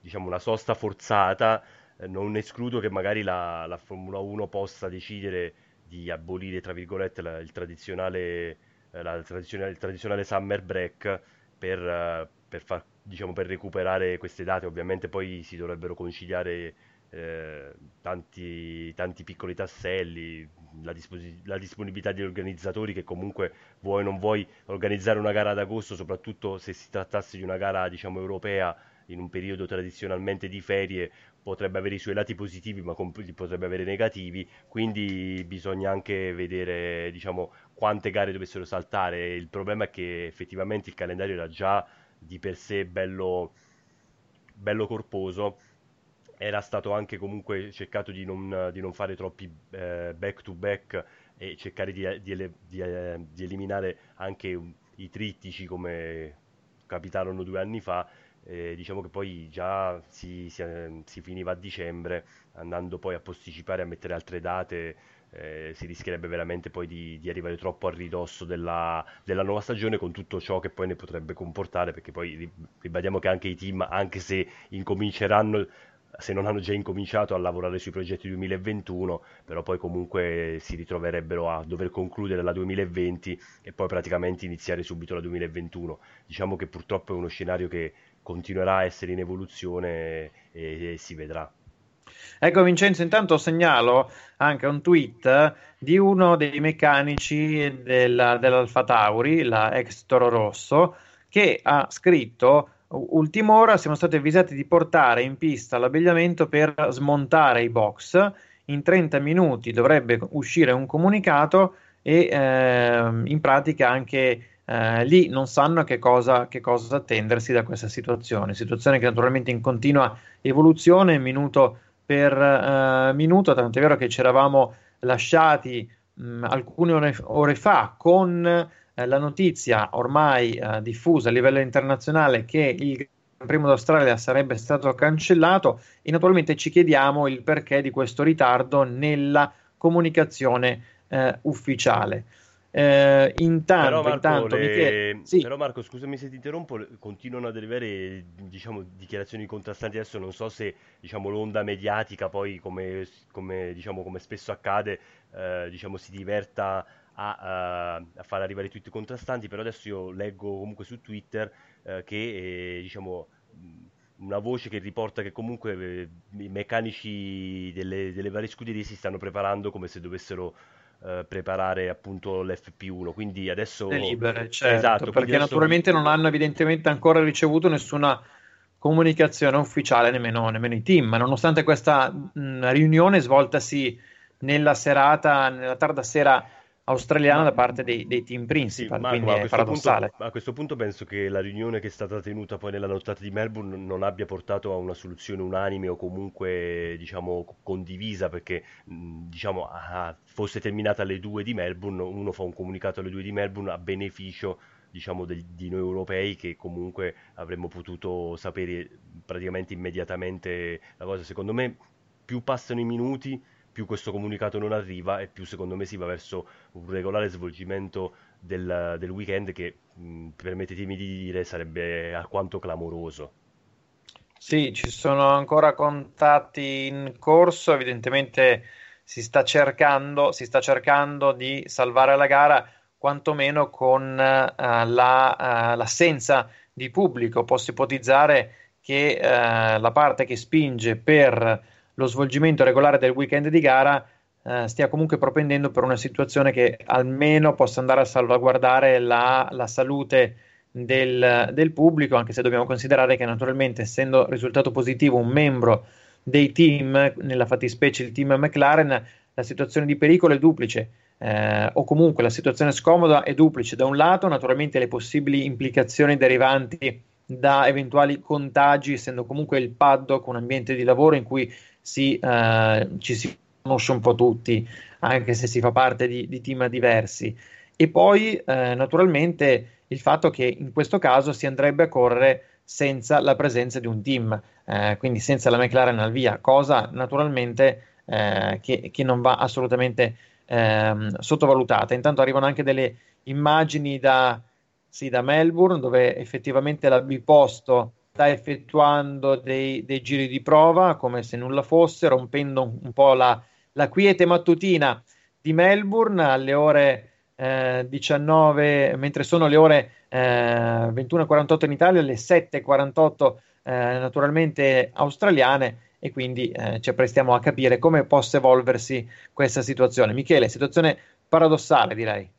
diciamo, una sosta forzata, eh, non escludo che magari la, la Formula 1 possa decidere di abolire, tra virgolette, la- il tradizionale, eh, la tradizionale- il tradizionale summer break per, per far- diciamo, per recuperare queste date. Ovviamente poi si dovrebbero conciliare eh, tanti, tanti piccoli tasselli, la, disposi- la disponibilità degli organizzatori che comunque vuoi o non vuoi organizzare una gara ad agosto, soprattutto se si trattasse di una gara, diciamo, europea in un periodo tradizionalmente di ferie, potrebbe avere i suoi lati positivi, ma com- potrebbe avere negativi, quindi bisogna anche vedere, diciamo, quante gare dovessero saltare. Il problema è che effettivamente il calendario era già di per sé bello, bello corposo. Era stato anche comunque cercato di non, di non fare troppi eh, back to back e cercare di, di ele- di, eh, eliminare anche i trittici come capitarono due anni fa. Eh, diciamo che poi già si, si- si finiva a dicembre, andando poi a posticipare, a mettere altre date, eh, si rischierebbe veramente poi di, di arrivare troppo a ridosso della, della nuova stagione con tutto ciò che poi ne potrebbe comportare, perché poi ri- ribadiamo che anche i team, anche se incominceranno, se non hanno già incominciato a lavorare sui progetti 2021, però poi comunque si ritroverebbero a dover concludere la 2020 e poi praticamente iniziare subito la 2021. Diciamo che purtroppo è uno scenario che continuerà a essere in evoluzione e, e si vedrà.
Ecco Vincenzo, intanto segnalo anche un tweet di uno dei meccanici della, dell'Alfa Tauri, la ex Toro Rosso, che ha scritto Ultima ora siamo stati avvisati di portare in pista l'abbigliamento per smontare i box. In 30 minuti dovrebbe uscire un comunicato e ehm, in pratica anche eh, lì non sanno che cosa, che cosa attendersi da questa situazione. Situazione che naturalmente in continua evoluzione, minuto per eh, minuto, tanto è vero che ci eravamo lasciati mh, alcune ore, ore fa con eh, la notizia ormai eh, diffusa a livello internazionale che il Gran Premio d'Australia sarebbe stato cancellato e naturalmente ci chiediamo il perché di questo ritardo nella comunicazione eh, ufficiale. Eh, intanto,
Però Marco,
intanto
le-
Michele- sì.
però Marco, scusami se ti interrompo, continuano ad arrivare diciamo, dichiarazioni contrastanti. Adesso non so se diciamo, l'onda mediatica, poi come, come, diciamo, come spesso accade, eh, diciamo, si diverta a, a- a far arrivare tweet contrastanti, però adesso io leggo comunque su Twitter eh, che eh, diciamo, una voce che riporta che comunque eh, i meccanici delle, delle varie scuderie si stanno preparando come se dovessero eh, preparare appunto l'FP1, quindi adesso...
libere, certo,
Esatto,
perché
adesso-
naturalmente non hanno evidentemente ancora ricevuto nessuna comunicazione ufficiale, nemmeno, nemmeno i team, ma nonostante questa mh, riunione svoltasi nella serata, nella tarda sera australiana da parte dei, dei team principal,
Marco,
quindi è paradossale.
punto, a questo punto penso che la riunione che è stata tenuta poi nella nottata di Melbourne non abbia portato a una soluzione unanime o comunque diciamo co- condivisa perché mh, diciamo ah, fosse terminata alle 2 di Melbourne, uno fa un comunicato alle 2 di Melbourne a beneficio diciamo del- di noi europei che comunque avremmo potuto sapere praticamente immediatamente la cosa. Secondo me più passano i minuti più questo comunicato non arriva e più secondo me si va verso un regolare svolgimento del, del weekend che, mh, permettetemi di dire, sarebbe alquanto clamoroso.
Sì, ci sono ancora contatti in corso, evidentemente si sta cercando, si sta cercando di salvare la gara quantomeno con eh, la, eh, l'assenza di pubblico. Posso ipotizzare che eh, la parte che spinge per lo svolgimento regolare del weekend di gara eh, stia comunque propendendo per una situazione che almeno possa andare a salvaguardare la, la salute del, del pubblico, anche se dobbiamo considerare che naturalmente essendo risultato positivo un membro dei team, nella fattispecie il team McLaren, la situazione di pericolo è duplice. eh, o comunque la situazione scomoda è duplice. Da un lato, naturalmente, le possibili implicazioni derivanti da eventuali contagi, essendo comunque il paddock un ambiente di lavoro in cui si, eh, ci si conosce un po' tutti, anche se si fa parte di, di team diversi. E poi, eh, naturalmente, il fatto che in questo caso si andrebbe a correre senza la presenza di un team, eh, quindi senza la McLaren al via, cosa naturalmente eh, che, che, non va assolutamente ehm, sottovalutata. Intanto arrivano anche delle immagini da, sì, da Melbourne dove effettivamente la biposto sta effettuando dei, dei, giri di prova come se nulla fosse, rompendo un, un po' la, la, quiete mattutina di Melbourne alle ore eh, 19, mentre sono le ore eh, 21.48 in Italia, le 7.48 eh, naturalmente australiane e quindi eh, ci apprestiamo a capire come possa evolversi questa situazione. Michele, situazione paradossale direi.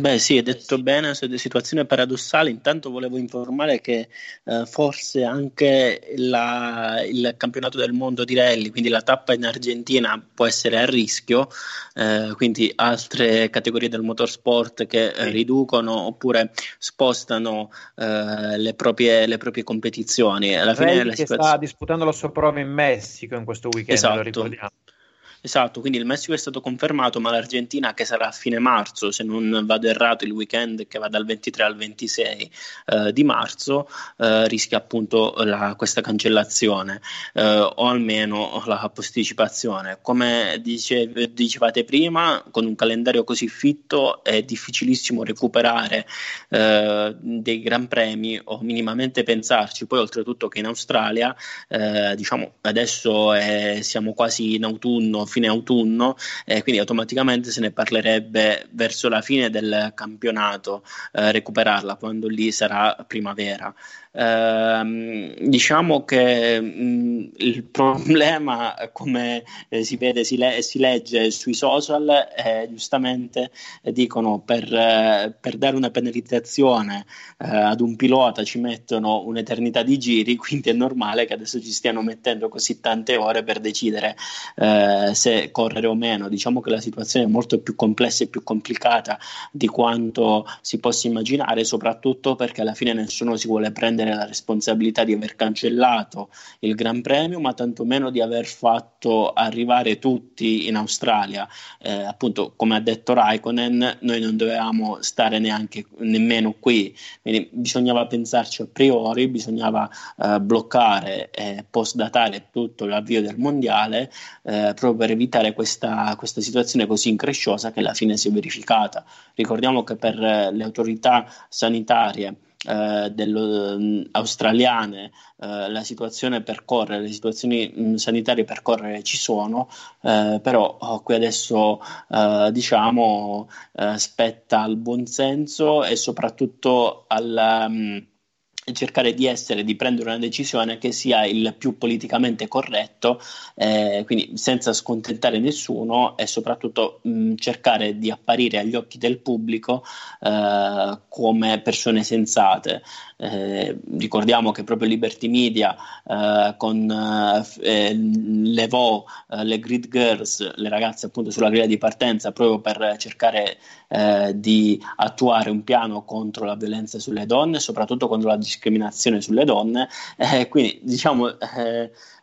Beh, sì, hai detto bene, situazione paradossale. Intanto volevo informare che eh, forse anche la, il campionato del mondo di rally, quindi la tappa in Argentina, può essere a rischio, eh, quindi altre categorie del motorsport che eh, riducono oppure spostano eh, le proprie, le, proprie, competizioni.
Alla fine la che situazio... sta disputando la sua prova in Messico in questo weekend,
esatto.
lo ricordiamo.
Esatto, quindi il Messico è stato confermato, ma l'Argentina che sarà a fine marzo, se non vado errato, il weekend che va dal 23 al 26 eh, di marzo, eh, rischia appunto la, questa cancellazione eh, o almeno la posticipazione. Come dice, dicevate prima, con un calendario così fitto è difficilissimo recuperare eh, dei gran premi o minimamente pensarci. Poi oltretutto che in Australia, eh, diciamo, adesso siamo quasi in autunno, fine autunno, eh, quindi automaticamente se ne parlerebbe verso la fine del campionato, eh, recuperarla quando lì sarà primavera. Eh, diciamo che mh, il problema, come eh, si vede, si, le- si, legge sui social, eh, giustamente dicono per, eh, per, dare una penalizzazione eh, ad un pilota ci mettono un'eternità di giri, quindi è normale che adesso ci stiano mettendo così tante ore per decidere eh, se correre o meno. Diciamo che la situazione è molto più complessa e più complicata di quanto si possa immaginare, soprattutto perché alla fine nessuno si vuole prendere prendere la responsabilità di aver cancellato il Gran Premio, ma tantomeno di aver fatto arrivare tutti in Australia. Eh, appunto, come ha detto Raikkonen, noi non dovevamo stare neanche nemmeno qui, quindi bisognava pensarci a priori, bisognava eh, bloccare e postdatare tutto l'avvio del mondiale eh, proprio per evitare questa, questa situazione così incresciosa che alla fine si è verificata. Ricordiamo che per le autorità sanitarie eh, dello, mm, australiane, eh, la situazione per correre, le situazioni mh, mm, sanitarie per correre ci sono, eh, però oh, qui adesso eh, diciamo eh, spetta al buonsenso e soprattutto al... Um, cercare di essere, di prendere una decisione che sia il più politicamente corretto, eh, quindi senza scontentare nessuno e soprattutto mh, cercare di apparire agli occhi del pubblico eh, come persone sensate. Eh, ricordiamo che proprio Liberty Media eh, con eh, levò eh, le grid girls, le ragazze appunto sulla griglia di partenza proprio per cercare eh, di attuare un piano contro la violenza sulle donne, soprattutto contro la discriminazione sulle donne. Eh, quindi diciamo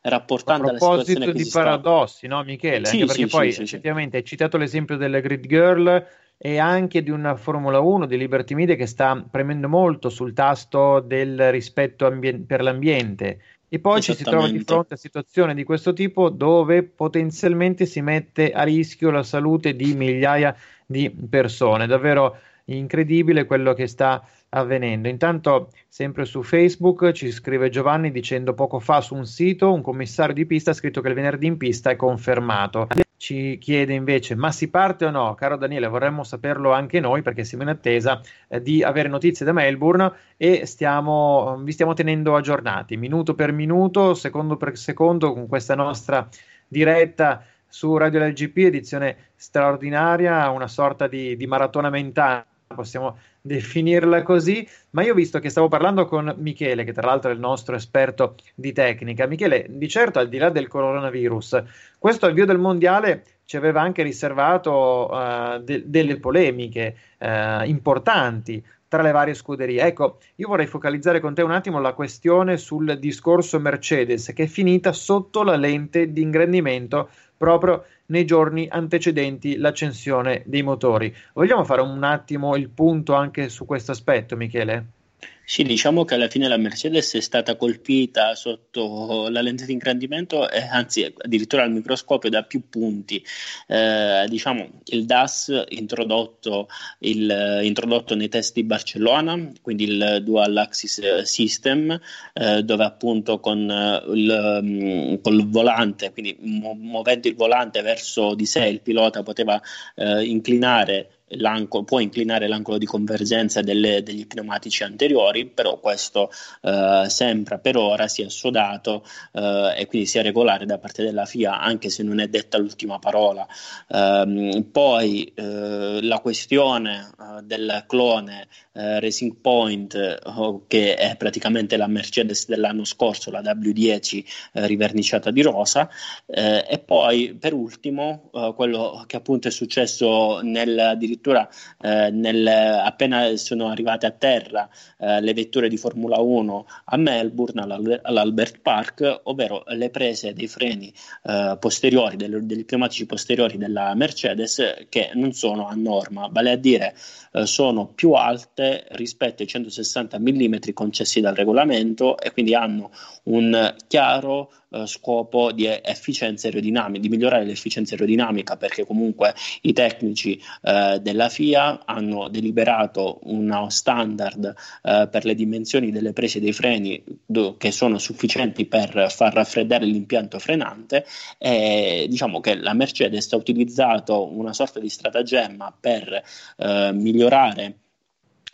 rapportando
a proposito di paradossi, no Michele? Sì, Anche perché sì, poi sì, effettivamente hai citato l'esempio delle grid girl e anche di una Formula 1 di Liberty Media che sta premendo molto sul tasto del rispetto ambien- per l'ambiente. E poi ci si trova di fronte a situazioni di questo tipo dove potenzialmente si mette a rischio la salute di migliaia di persone. Davvero incredibile quello che sta avvenendo. Intanto, sempre su Facebook ci scrive Giovanni dicendo poco fa su un sito un commissario di pista ha scritto che il venerdì in pista è confermato. Ci chiede invece: ma si parte o no? Caro Daniele, vorremmo saperlo anche noi perché siamo in attesa eh, di avere notizie da Melbourne e stiamo, vi stiamo tenendo aggiornati minuto per minuto, secondo per secondo, con questa nostra diretta su Radio LGP, edizione straordinaria, una sorta di, di maratona mentale possiamo definirla così, ma io ho visto che stavo parlando con Michele, che tra l'altro è il nostro esperto di tecnica. Michele, di certo, al di là del coronavirus, questo avvio del mondiale ci aveva anche riservato uh, de- delle polemiche uh, importanti tra le varie scuderie. Ecco, io vorrei focalizzare con te un attimo la questione sul discorso Mercedes che è finita sotto la lente di ingrandimento proprio nei giorni antecedenti l'accensione dei motori. Vogliamo fare un attimo il punto anche su questo aspetto, Michele?
Sì, diciamo che alla fine la Mercedes è stata colpita sotto la lente di ingrandimento e anzi addirittura al microscopio da più punti. Eh, diciamo il DAS introdotto, il, introdotto, nei test di Barcellona, quindi il Dual Axis System, eh, dove appunto con il, mm, col volante, quindi muovendo il volante verso di sé il pilota poteva eh, inclinare può inclinare l'angolo di convergenza delle, degli pneumatici anteriori, però questo eh, sembra per ora sia sodato eh, e quindi sia regolare da parte della FIA, anche se non è detta l'ultima parola. Eh, poi la questione eh, del clone eh, Racing Point, oh, che è praticamente la Mercedes dell'anno scorso, la W10 riverniciata di rosa, e poi per ultimo quello che appunto è successo nel addirittura eh, nel, appena sono arrivate a terra eh, le vetture di Formula 1 a Melbourne, all'Albert Park, ovvero le prese dei freni eh, posteriori, del, degli pneumatici posteriori della Mercedes che non sono a norma, vale a dire eh, sono più alte rispetto ai 160 mm concessi dal regolamento e quindi hanno un chiaro eh, scopo di efficienza aerodinamica, di migliorare l'efficienza aerodinamica, perché comunque i tecnici eh, della FIA hanno deliberato uno standard eh, per le dimensioni delle prese dei freni do, che sono sufficienti per far raffreddare l'impianto frenante. E diciamo che la Mercedes ha utilizzato una sorta di stratagemma per eh, migliorare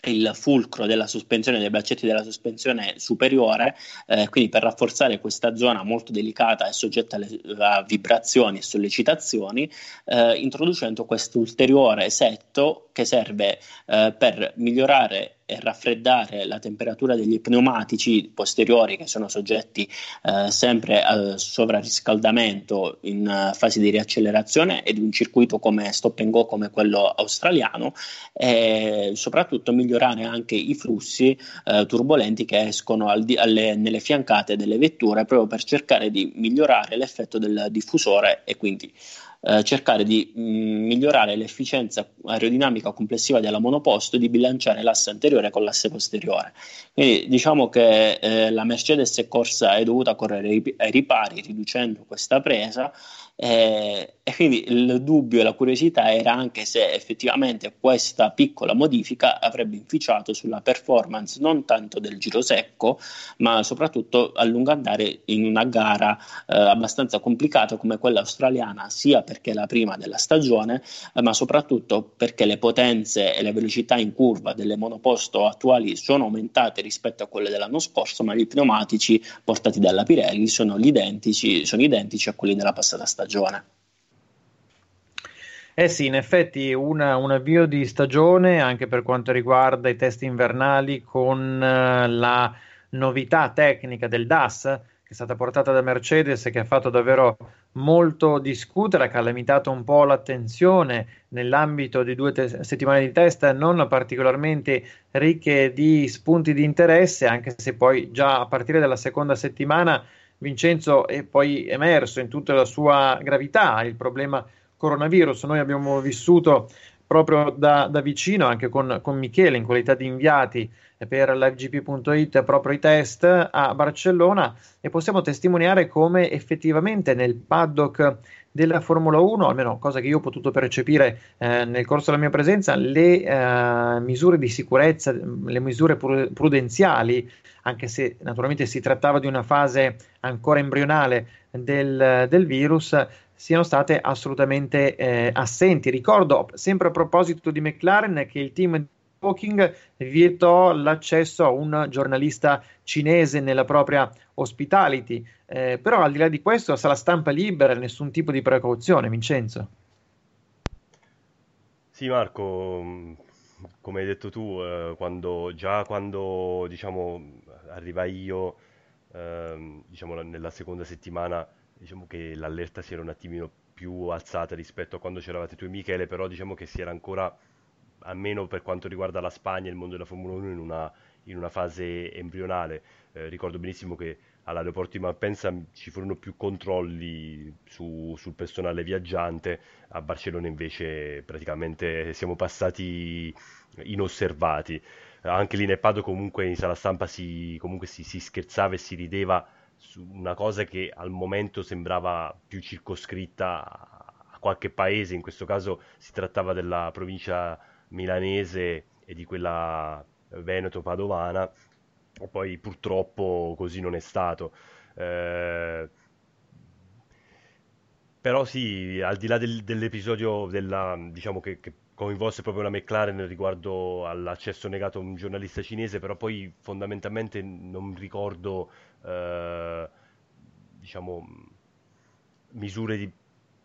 il fulcro della sospensione, dei braccetti della sospensione superiore, eh, quindi per rafforzare questa zona molto delicata e soggetta alle, a vibrazioni e sollecitazioni, eh, introducendo questo ulteriore setto che serve eh, per migliorare e raffreddare la temperatura degli pneumatici posteriori che sono soggetti eh, sempre al sovrariscaldamento in uh, fase di riaccelerazione ed un circuito come stop and go come quello australiano e soprattutto migliorare anche i flussi eh, turbolenti che escono di- alle, nelle fiancate delle vetture proprio per cercare di migliorare l'effetto del diffusore e quindi eh, cercare di mh, mm, migliorare l'efficienza aerodinamica complessiva della monoposto e di bilanciare l'asse anteriore con l'asse posteriore. Quindi diciamo che eh, la Mercedes è corsa è dovuta correre ai ripari riducendo questa presa eh, e quindi il dubbio e la curiosità era anche se effettivamente questa piccola modifica avrebbe inficiato sulla performance non tanto del giro secco, ma soprattutto a lungo andare in una gara eh, abbastanza complicata come quella australiana, sia perché è la prima della stagione, eh, ma soprattutto perché le potenze e le velocità in curva delle monoposto attuali sono aumentate rispetto a quelle dell'anno scorso, ma gli pneumatici portati dalla Pirelli sono sono identici a quelli della passata stagione stagione.
Eh sì, in effetti una, un avvio di stagione anche per quanto riguarda i test invernali con uh, la novità tecnica del DAS che è stata portata da Mercedes e che ha fatto davvero molto discutere, che ha limitato un po' l'attenzione nell'ambito di due te- settimane di test non particolarmente ricche di spunti di interesse, anche se poi già a partire dalla seconda settimana Vincenzo è poi emerso in tutta la sua gravità il problema coronavirus. Noi abbiamo vissuto proprio da, da vicino, anche con, con, Michele, in qualità di inviati per l'FGP.it, proprio i test a Barcellona e possiamo testimoniare come effettivamente nel paddock della Formula 1, almeno cosa che io ho potuto percepire eh, nel corso della mia presenza, le eh, misure di sicurezza, le misure prudenziali, anche se naturalmente si trattava di una fase ancora embrionale del, del virus, siano state assolutamente eh, assenti. Ricordo sempre a proposito di McLaren che il team Hawking vietò l'accesso a un giornalista cinese nella propria hospitality, eh, però al di là di questo sarà stampa libera, nessun tipo di precauzione, Vincenzo.
Sì Marco, come hai detto tu, eh, quando, già quando diciamo, arrivai io eh, diciamo, nella seconda settimana, diciamo che l'allerta si era un attimino più alzata rispetto a quando c'eravate tu e Michele, però diciamo che si era ancora almeno per quanto riguarda la Spagna e il mondo della Formula 1 in una, in una fase embrionale. Eh, ricordo benissimo che all'aeroporto di Malpensa ci furono più controlli su, sul personale viaggiante, a Barcellona invece praticamente siamo passati inosservati. Anche lì nel Pado comunque in sala stampa si, si, si scherzava e si rideva su una cosa che al momento sembrava più circoscritta a qualche paese, in questo caso si trattava della provincia milanese e di quella veneto-padovana, poi purtroppo così non è stato. Eh, però sì, al di là del, dell'episodio della, diciamo che, che coinvolse proprio la McLaren riguardo all'accesso negato a un giornalista cinese, però poi fondamentalmente non ricordo, eh, diciamo, misure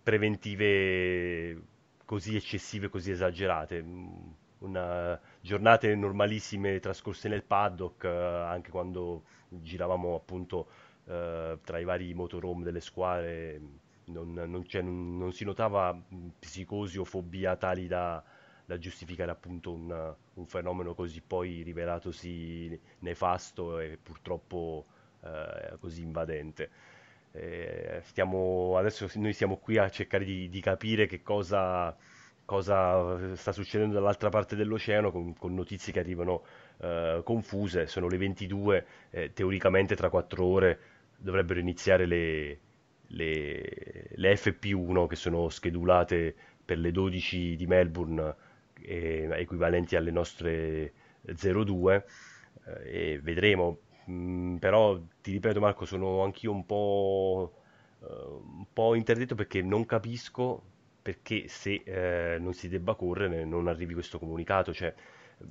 preventive così eccessive, così esagerate. Una, giornate normalissime trascorse nel paddock, eh, anche quando giravamo appunto eh, tra i vari motorhome delle squadre non, non, non, non, si notava psicosi o fobia tali da, da giustificare appunto un, un, fenomeno così poi rivelatosi nefasto e purtroppo eh, così invadente. Eh, stiamo, adesso noi siamo qui a cercare di, di capire che cosa, cosa, sta succedendo dall'altra parte dell'oceano con, con notizie che arrivano eh, confuse. Sono le 22, eh, teoricamente tra 4 ore dovrebbero iniziare le, le, le FP1 che sono schedulate per le 12 di Melbourne, eh, equivalenti alle nostre 02, eh, e vedremo. Mm, però ti ripeto Marco, sono anch'io un po', uh, un po' interdetto perché non capisco perché se eh, non si debba correre non arrivi questo comunicato. Cioè,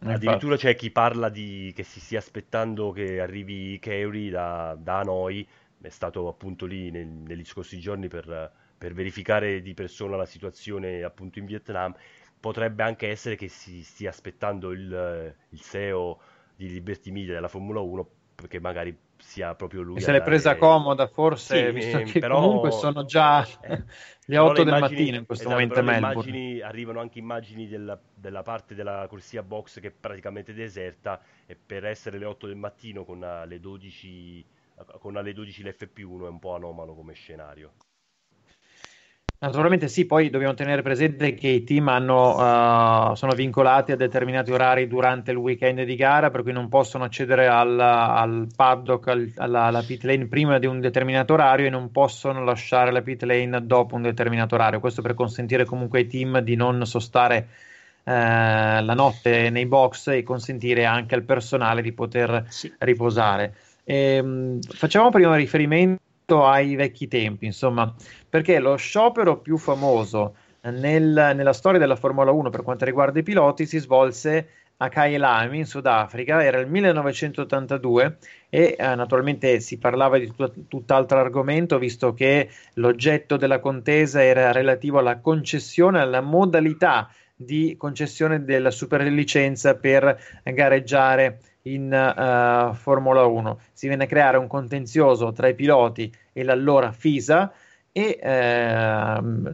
addirittura c'è chi parla di che si stia aspettando che arrivi Kerry da, da noi è stato appunto lì nel, negli scorsi giorni per, per, verificare di persona la situazione appunto in Vietnam. Potrebbe anche essere che si stia aspettando il, il CEO di Liberty Media della Formula 1 perché magari sia proprio lui.
Se l'è presa comoda, forse, sì, visto che però, comunque sono già eh, le 8 del immagini, mattino in questo esatto, momento
Melbourne. arrivano anche immagini della, della, parte della corsia box che è praticamente deserta e per essere le 8 del mattino con le 12 con alle 12 l'FP1 è un po' anomalo come scenario.
Naturalmente sì, poi dobbiamo tenere presente che i team hanno, uh, sono vincolati a determinati orari durante il weekend di gara, per cui non possono accedere al, al paddock, al, alla, alla, pit lane prima di un determinato orario e non possono lasciare la pit lane dopo un determinato orario. Questo per consentire comunque ai team di non sostare uh, la notte nei box e consentire anche al personale di poter sì. riposare. Ehm, facevamo prima riferimento ai vecchi tempi, insomma, perché lo sciopero più famoso nel, nella storia della Formula 1 per quanto riguarda i piloti si svolse a Kailami in Sudafrica, era il 1982 e eh, naturalmente si parlava di tut- tutt'altro argomento visto che l'oggetto della contesa era relativo alla concessione, alla modalità di concessione della superlicenza per gareggiare in uh, Formula 1. Si viene a creare un contenzioso tra i piloti e l'allora FISA e eh,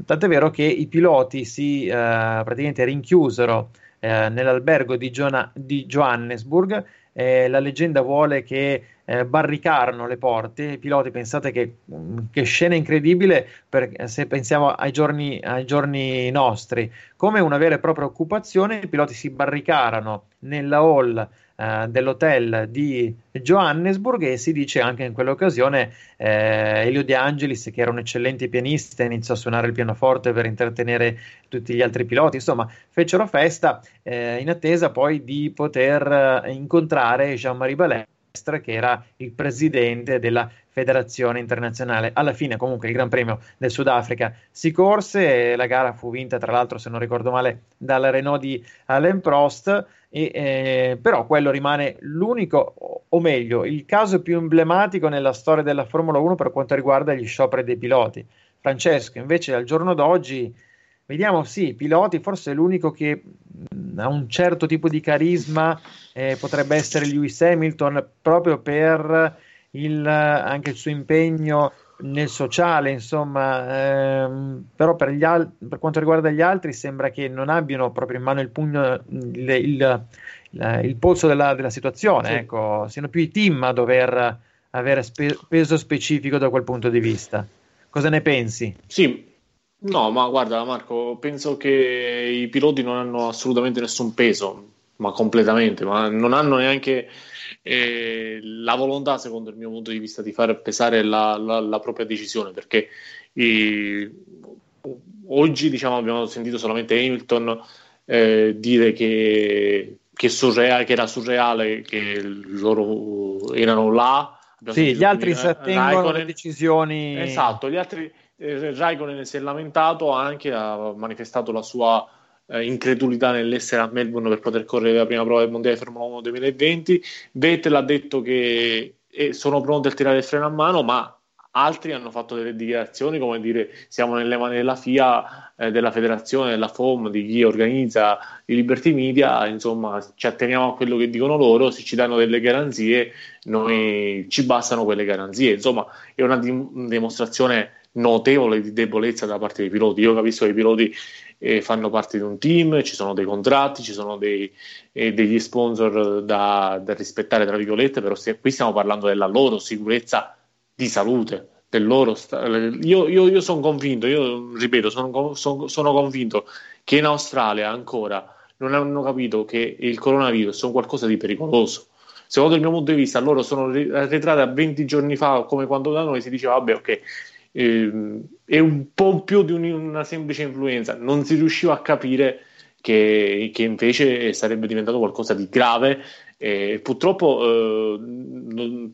tant'è vero che i piloti si eh, praticamente rinchiusero eh, nell'albergo di, Giona- di Johannesburg. la leggenda vuole che barricarono le porte. I piloti, pensate che, mm, che scena incredibile per, se pensiamo ai giorni, ai giorni nostri, come una vera e propria occupazione. I piloti si barricarono nella hall eh, dell'hotel di Johannesburg e si dice anche in quell'occasione eh, Elio De Angelis che era un eccellente pianista iniziò a suonare il pianoforte per intrattenere tutti gli altri piloti insomma fecero festa eh, in attesa poi di poter eh, incontrare Jean-Marie Balestre che era il presidente della federazione internazionale. Alla fine, comunque, il Gran Premio del Sudafrica si corse e la gara fu vinta, tra l'altro, se non ricordo male, dalla Renault di Alain Prost. E, eh, però quello rimane l'unico, o meglio, il caso più emblematico nella storia della Formula 1 per quanto riguarda gli scioperi dei piloti. Francesco, invece, al giorno d'oggi, vediamo, sì, piloti, forse l'unico che mh, ha un certo tipo di carisma eh, potrebbe essere Lewis Hamilton, proprio per il, anche il suo impegno nel sociale, insomma, ehm, però per, gli al- per quanto riguarda gli altri sembra che non abbiano proprio in mano il pugno, il, il, il, il polso della, della situazione,
Sì.
ecco, siano più i team a dover avere spe- peso specifico da quel punto di vista. Cosa ne pensi?
Sì, no, ma guarda Marco, penso che i piloti non hanno assolutamente nessun peso, ma completamente, ma non hanno neanche eh, la volontà, secondo il mio punto di vista, di far pesare la, la- la propria decisione, perché i- oggi diciamo, abbiamo sentito solamente Hamilton eh, dire che, che, surrea- che era surreale, che loro erano là. Abbiamo
Sì, gli altri si
eh,
attengono
Raikkonen-
decisioni.
Esatto, gli altri eh, Raikkonen si è lamentato anche, ha manifestato la sua eh, incredulità nell'essere a Melbourne per poter correre la prima prova del Mondiale Formula 1 2020. Vettel ha detto che eh, sono pronti a tirare il freno a mano, ma altri hanno fatto delle dichiarazioni come dire siamo nelle mani della FIA, eh, della federazione, della FOM, di chi organizza i Liberty Media, insomma ci atteniamo a quello che dicono loro, se ci danno delle garanzie noi ci bastano quelle garanzie, insomma è una dim- dimostrazione notevole di debolezza da parte dei piloti. Io capisco che i piloti eh, fanno parte di un team, ci sono dei contratti, ci sono dei, eh, degli sponsor da, da rispettare, tra virgolette, però se- qui stiamo parlando della loro sicurezza di salute. Del loro sta- io, io, io sono convinto, io ripeto, sono, sono- sono convinto che in Australia ancora non hanno capito che il coronavirus è qualcosa di pericoloso. Secondo il mio punto di vista, loro sono arretrati a 20 giorni fa, come quando da noi si diceva, vabbè, ok, ehm, è un po' più di un- una semplice influenza. Non si riusciva a capire che, che invece sarebbe diventato qualcosa di grave. E purtroppo eh, non-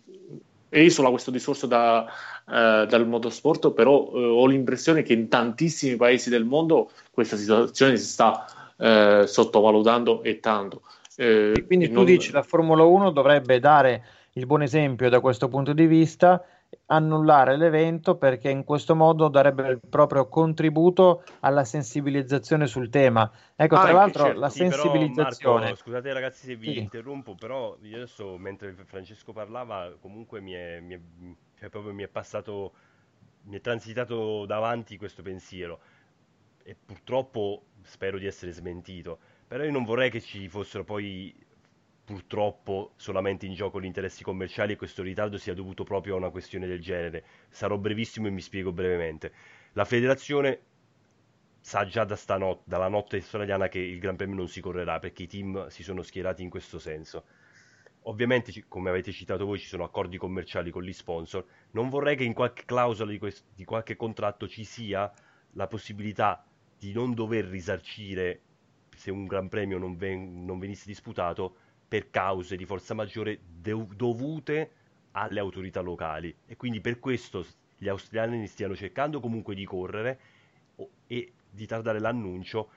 esula questo discorso da, eh, dal motorsport, però eh, ho l'impressione che in tantissimi paesi del mondo questa situazione si sta eh, sottovalutando e tanto. Eh,
Quindi tu
non-
dici la Formula 1 dovrebbe dare il buon esempio da questo punto di vista, annullare l'evento perché in questo modo darebbe il proprio contributo alla sensibilizzazione sul tema. Ecco, tra
Anche,
l'altro
certo.
la sensibilizzazione...
Marco, scusate ragazzi se vi
Sì.
interrompo, però io adesso mentre Francesco parlava comunque mi è, mi è- cioè, proprio mi è passato, mi è transitato davanti questo pensiero e purtroppo spero di essere smentito, però io non vorrei che ci fossero poi purtroppo solamente in gioco gli interessi commerciali e questo ritardo sia dovuto proprio a una questione del genere. Sarò brevissimo e mi spiego brevemente. La federazione sa già da stanotte, dalla notte australiana che il Gran Premio non si correrà perché i team si sono schierati in questo senso. Ovviamente, come avete citato voi, ci sono accordi commerciali con gli sponsor. Non vorrei che in qualche clausola di, quest- di qualche contratto ci sia la possibilità di non dover risarcire se un Gran Premio non, ven- non venisse disputato per cause di forza maggiore de- dovute alle autorità locali. E quindi per questo gli australiani stiano cercando comunque di correre o- e di tardare l'annuncio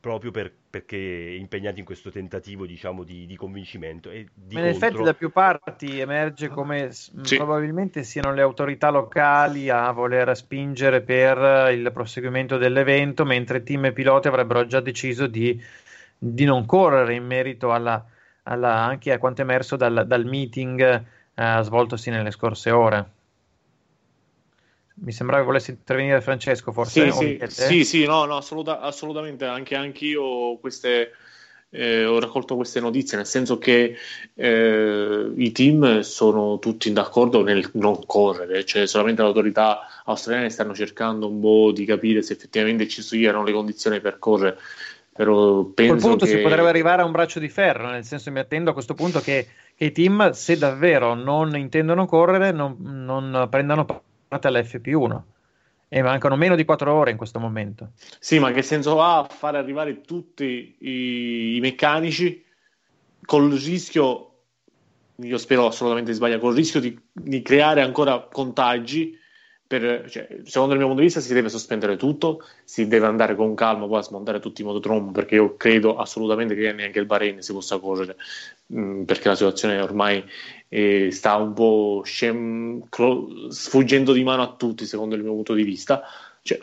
proprio per- perché impegnati in questo tentativo, diciamo, di, di convincimento. E di
Ma in effetti
contro-
da più parti emerge come
Sì.
probabilmente siano le autorità locali a voler spingere per il proseguimento dell'evento, mentre team e piloti avrebbero già deciso di, di non correre in merito alla, alla- anche a quanto emerso dal, dal meeting eh, svoltosi nelle scorse ore. Mi sembrava che volesse intervenire Francesco, forse.
Sì, sì, sì, sì, no, no, assoluta- assolutamente, anche anch'io queste, eh, ho raccolto queste notizie, nel senso che eh, i team sono tutti d'accordo nel non correre, cioè solamente le autorità australiane stanno cercando un po' di capire se effettivamente ci siano le condizioni per correre, però
A quel
penso
punto
che...
si potrebbe arrivare a un braccio di ferro, nel senso mi attendo a questo punto che, che i team, se davvero non intendono correre, non, non prendano parte all'FP1 e mancano meno di 4 ore in questo momento.
Sì, ma che senso ha fare arrivare tutti i, i meccanici col rischio, io spero assolutamente di sbagliare, col rischio di, di creare ancora contagi? Per, cioè, secondo il mio punto di vista si deve sospendere tutto, si deve andare con calma poi a smontare tutti i motodromi perché io credo assolutamente che neanche il Bahrain si possa correre mh, perché la situazione ormai eh, sta un po' scem- cro- sfuggendo di mano a tutti secondo il mio punto di vista. Cioè,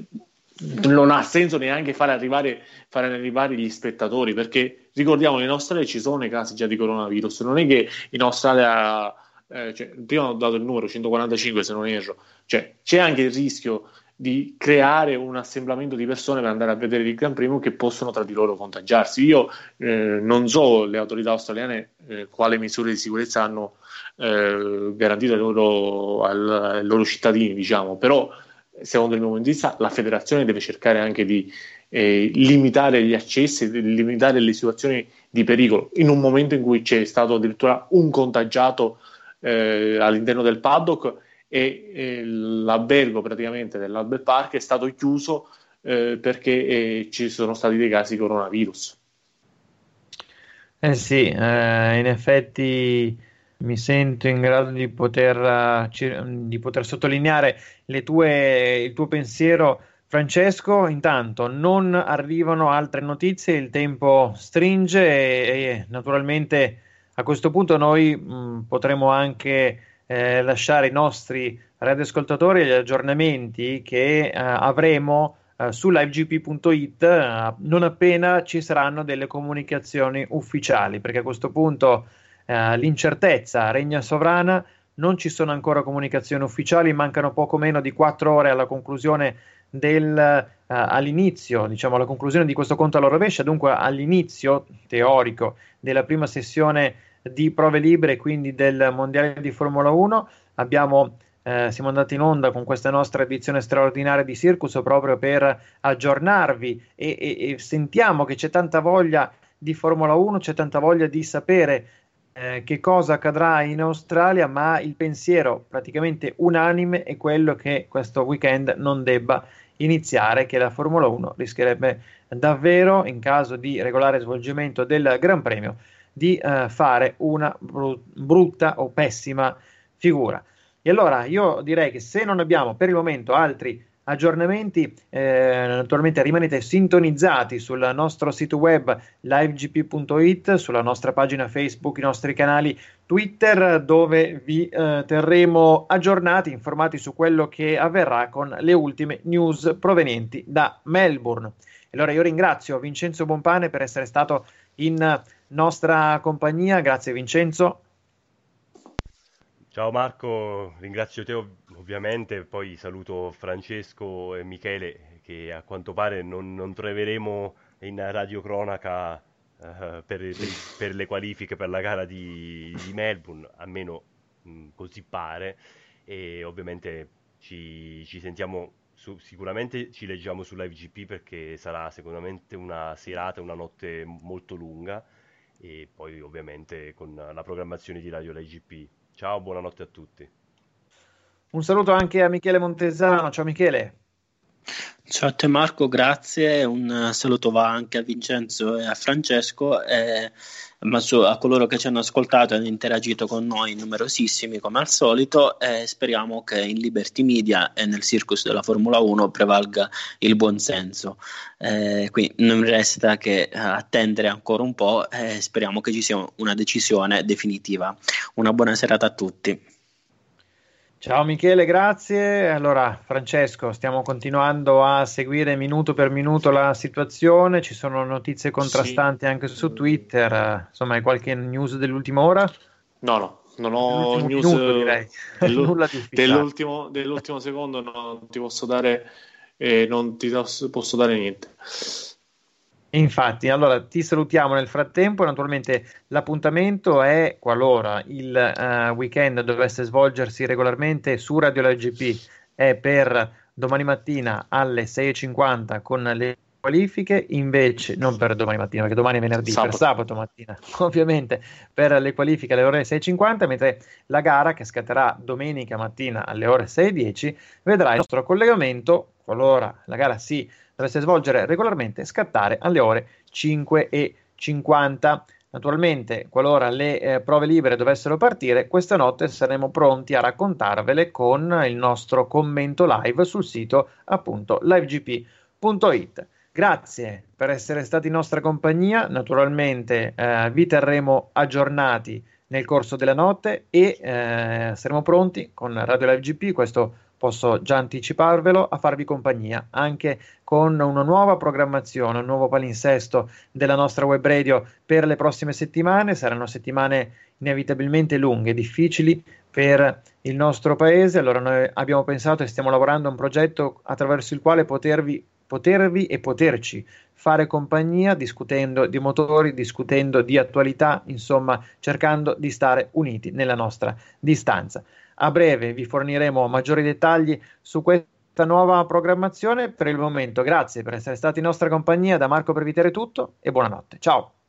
non ha senso neanche fare arrivare, fare arrivare gli spettatori perché ricordiamo in Australia ci sono i casi già di coronavirus non è che in Australia eh, cioè, prima ho dato il numero 145 se non erro, cioè, c'è anche il rischio di creare un assemblamento di persone per andare a vedere il Gran Premio che possono tra di loro contagiarsi. Io eh, non so le autorità australiane eh, quale misure di sicurezza hanno eh, garantito ai loro, al, ai loro, cittadini, diciamo, però secondo il mio punto di vista la federazione deve cercare anche di eh, limitare gli accessi, limitare le situazioni di pericolo. In un momento in cui c'è stato addirittura un contagiato eh, all'interno del paddock e, e l'albergo praticamente dell'Albert Park è stato chiuso eh, perché eh, ci sono stati dei casi coronavirus.
Eh sì, eh, in effetti mi sento in grado di poter, di poter sottolineare tue, il tuo pensiero. Francesco, intanto non arrivano altre notizie, il tempo stringe e, e naturalmente a questo punto noi mh, potremo anche eh, lasciare i nostri radioascoltatori gli aggiornamenti che eh, avremo eh, su livegp.it eh, non appena ci saranno delle comunicazioni ufficiali, perché a questo punto eh, l'incertezza regna sovrana, non ci sono ancora comunicazioni ufficiali, mancano poco meno di quattro ore alla conclusione del, all'inizio, diciamo, alla conclusione di questo conto alla rovescia, dunque all'inizio teorico della prima sessione di prove libere, quindi del Mondiale di Formula 1. Abbiamo, eh, siamo andati in onda con questa nostra edizione straordinaria di Circus proprio per aggiornarvi e, e, e sentiamo che c'è tanta voglia di Formula 1, c'è tanta voglia di sapere eh, che cosa accadrà in Australia, ma il pensiero praticamente unanime è quello che questo weekend non debba iniziare, che la Formula 1 rischierebbe davvero, in caso di regolare svolgimento del Gran Premio, di eh, fare una bru- brutta o pessima figura. E allora io direi che se non abbiamo per il momento altri aggiornamenti, eh, naturalmente rimanete sintonizzati sul nostro sito web livegp.it, sulla nostra pagina Facebook, i nostri canali Twitter, dove vi eh, terremo aggiornati, informati su quello che avverrà con le ultime news provenienti da Melbourne. Allora io ringrazio Vincenzo Bompane per essere stato in nostra compagnia. Grazie Vincenzo.
Ciao Marco, ringrazio te ovviamente, poi saluto Francesco e Michele che a quanto pare non, non troveremo in radiocronaca uh, per, per, per, le qualifiche per la gara di, di Melbourne, almeno mh, così pare, e ovviamente ci, ci sentiamo su, sicuramente ci leggiamo su LiveGP perché sarà sicuramente una serata, una notte molto lunga e poi ovviamente con la programmazione di Radio LiveGP. Ciao, buonanotte a tutti.
Un saluto anche a Michele Montesano. Ciao Michele.
Ciao a te Marco, grazie. Un saluto va anche a Vincenzo e a Francesco. E ma su, a coloro che ci hanno ascoltato e hanno interagito con noi, numerosissimi come al solito, e speriamo che in Liberty Media e nel circus della Formula 1 prevalga il buonsenso. Eh, qui non resta che attendere ancora un po' e speriamo che ci sia una decisione definitiva. Una buona serata a tutti.
Ciao Michele, grazie. Allora, Francesco, stiamo continuando a seguire minuto per minuto la situazione. Ci sono notizie contrastanti sì. anche su Twitter. Insomma, hai qualche news dell'ultima ora?
No, no, non ho news minuto, direi. Dello, dell'ultimo, dell'ultimo, secondo non ti posso dare, eh, non ti posso dare niente.
Infatti, allora ti salutiamo nel frattempo. Naturalmente l'appuntamento è qualora il uh, weekend dovesse svolgersi regolarmente su Radio LGP è per domani mattina alle 6.50 con le qualifiche, invece non per domani mattina, perché domani è venerdì, sabato. per sabato mattina, ovviamente per le qualifiche alle ore 6.50, mentre la gara che scatterà domenica mattina alle ore 6.10 vedrà il nostro collegamento, qualora la gara si dovesse svolgere regolarmente, scattare alle ore 5.50. Naturalmente, qualora le eh, prove libere dovessero partire, questa notte saremo pronti a raccontarvele con il nostro commento live sul sito appunto livegp.it. Grazie per essere stati in nostra compagnia, naturalmente eh, vi terremo aggiornati nel corso della notte e eh, saremo pronti con Radio Live GP, questo posso già anticiparvelo, a farvi compagnia anche con una nuova programmazione, un nuovo palinsesto della nostra web radio per le prossime settimane. Saranno settimane inevitabilmente lunghe, difficili per il nostro paese. Allora noi abbiamo pensato e stiamo lavorando a un progetto attraverso il quale potervi, potervi e poterci fare compagnia discutendo di motori, discutendo di attualità, insomma cercando di stare uniti nella nostra distanza. A breve vi forniremo maggiori dettagli su questa nuova programmazione. Per il momento, grazie per essere stati in nostra compagnia. Da Marco Previtere tutto e buonanotte. Ciao.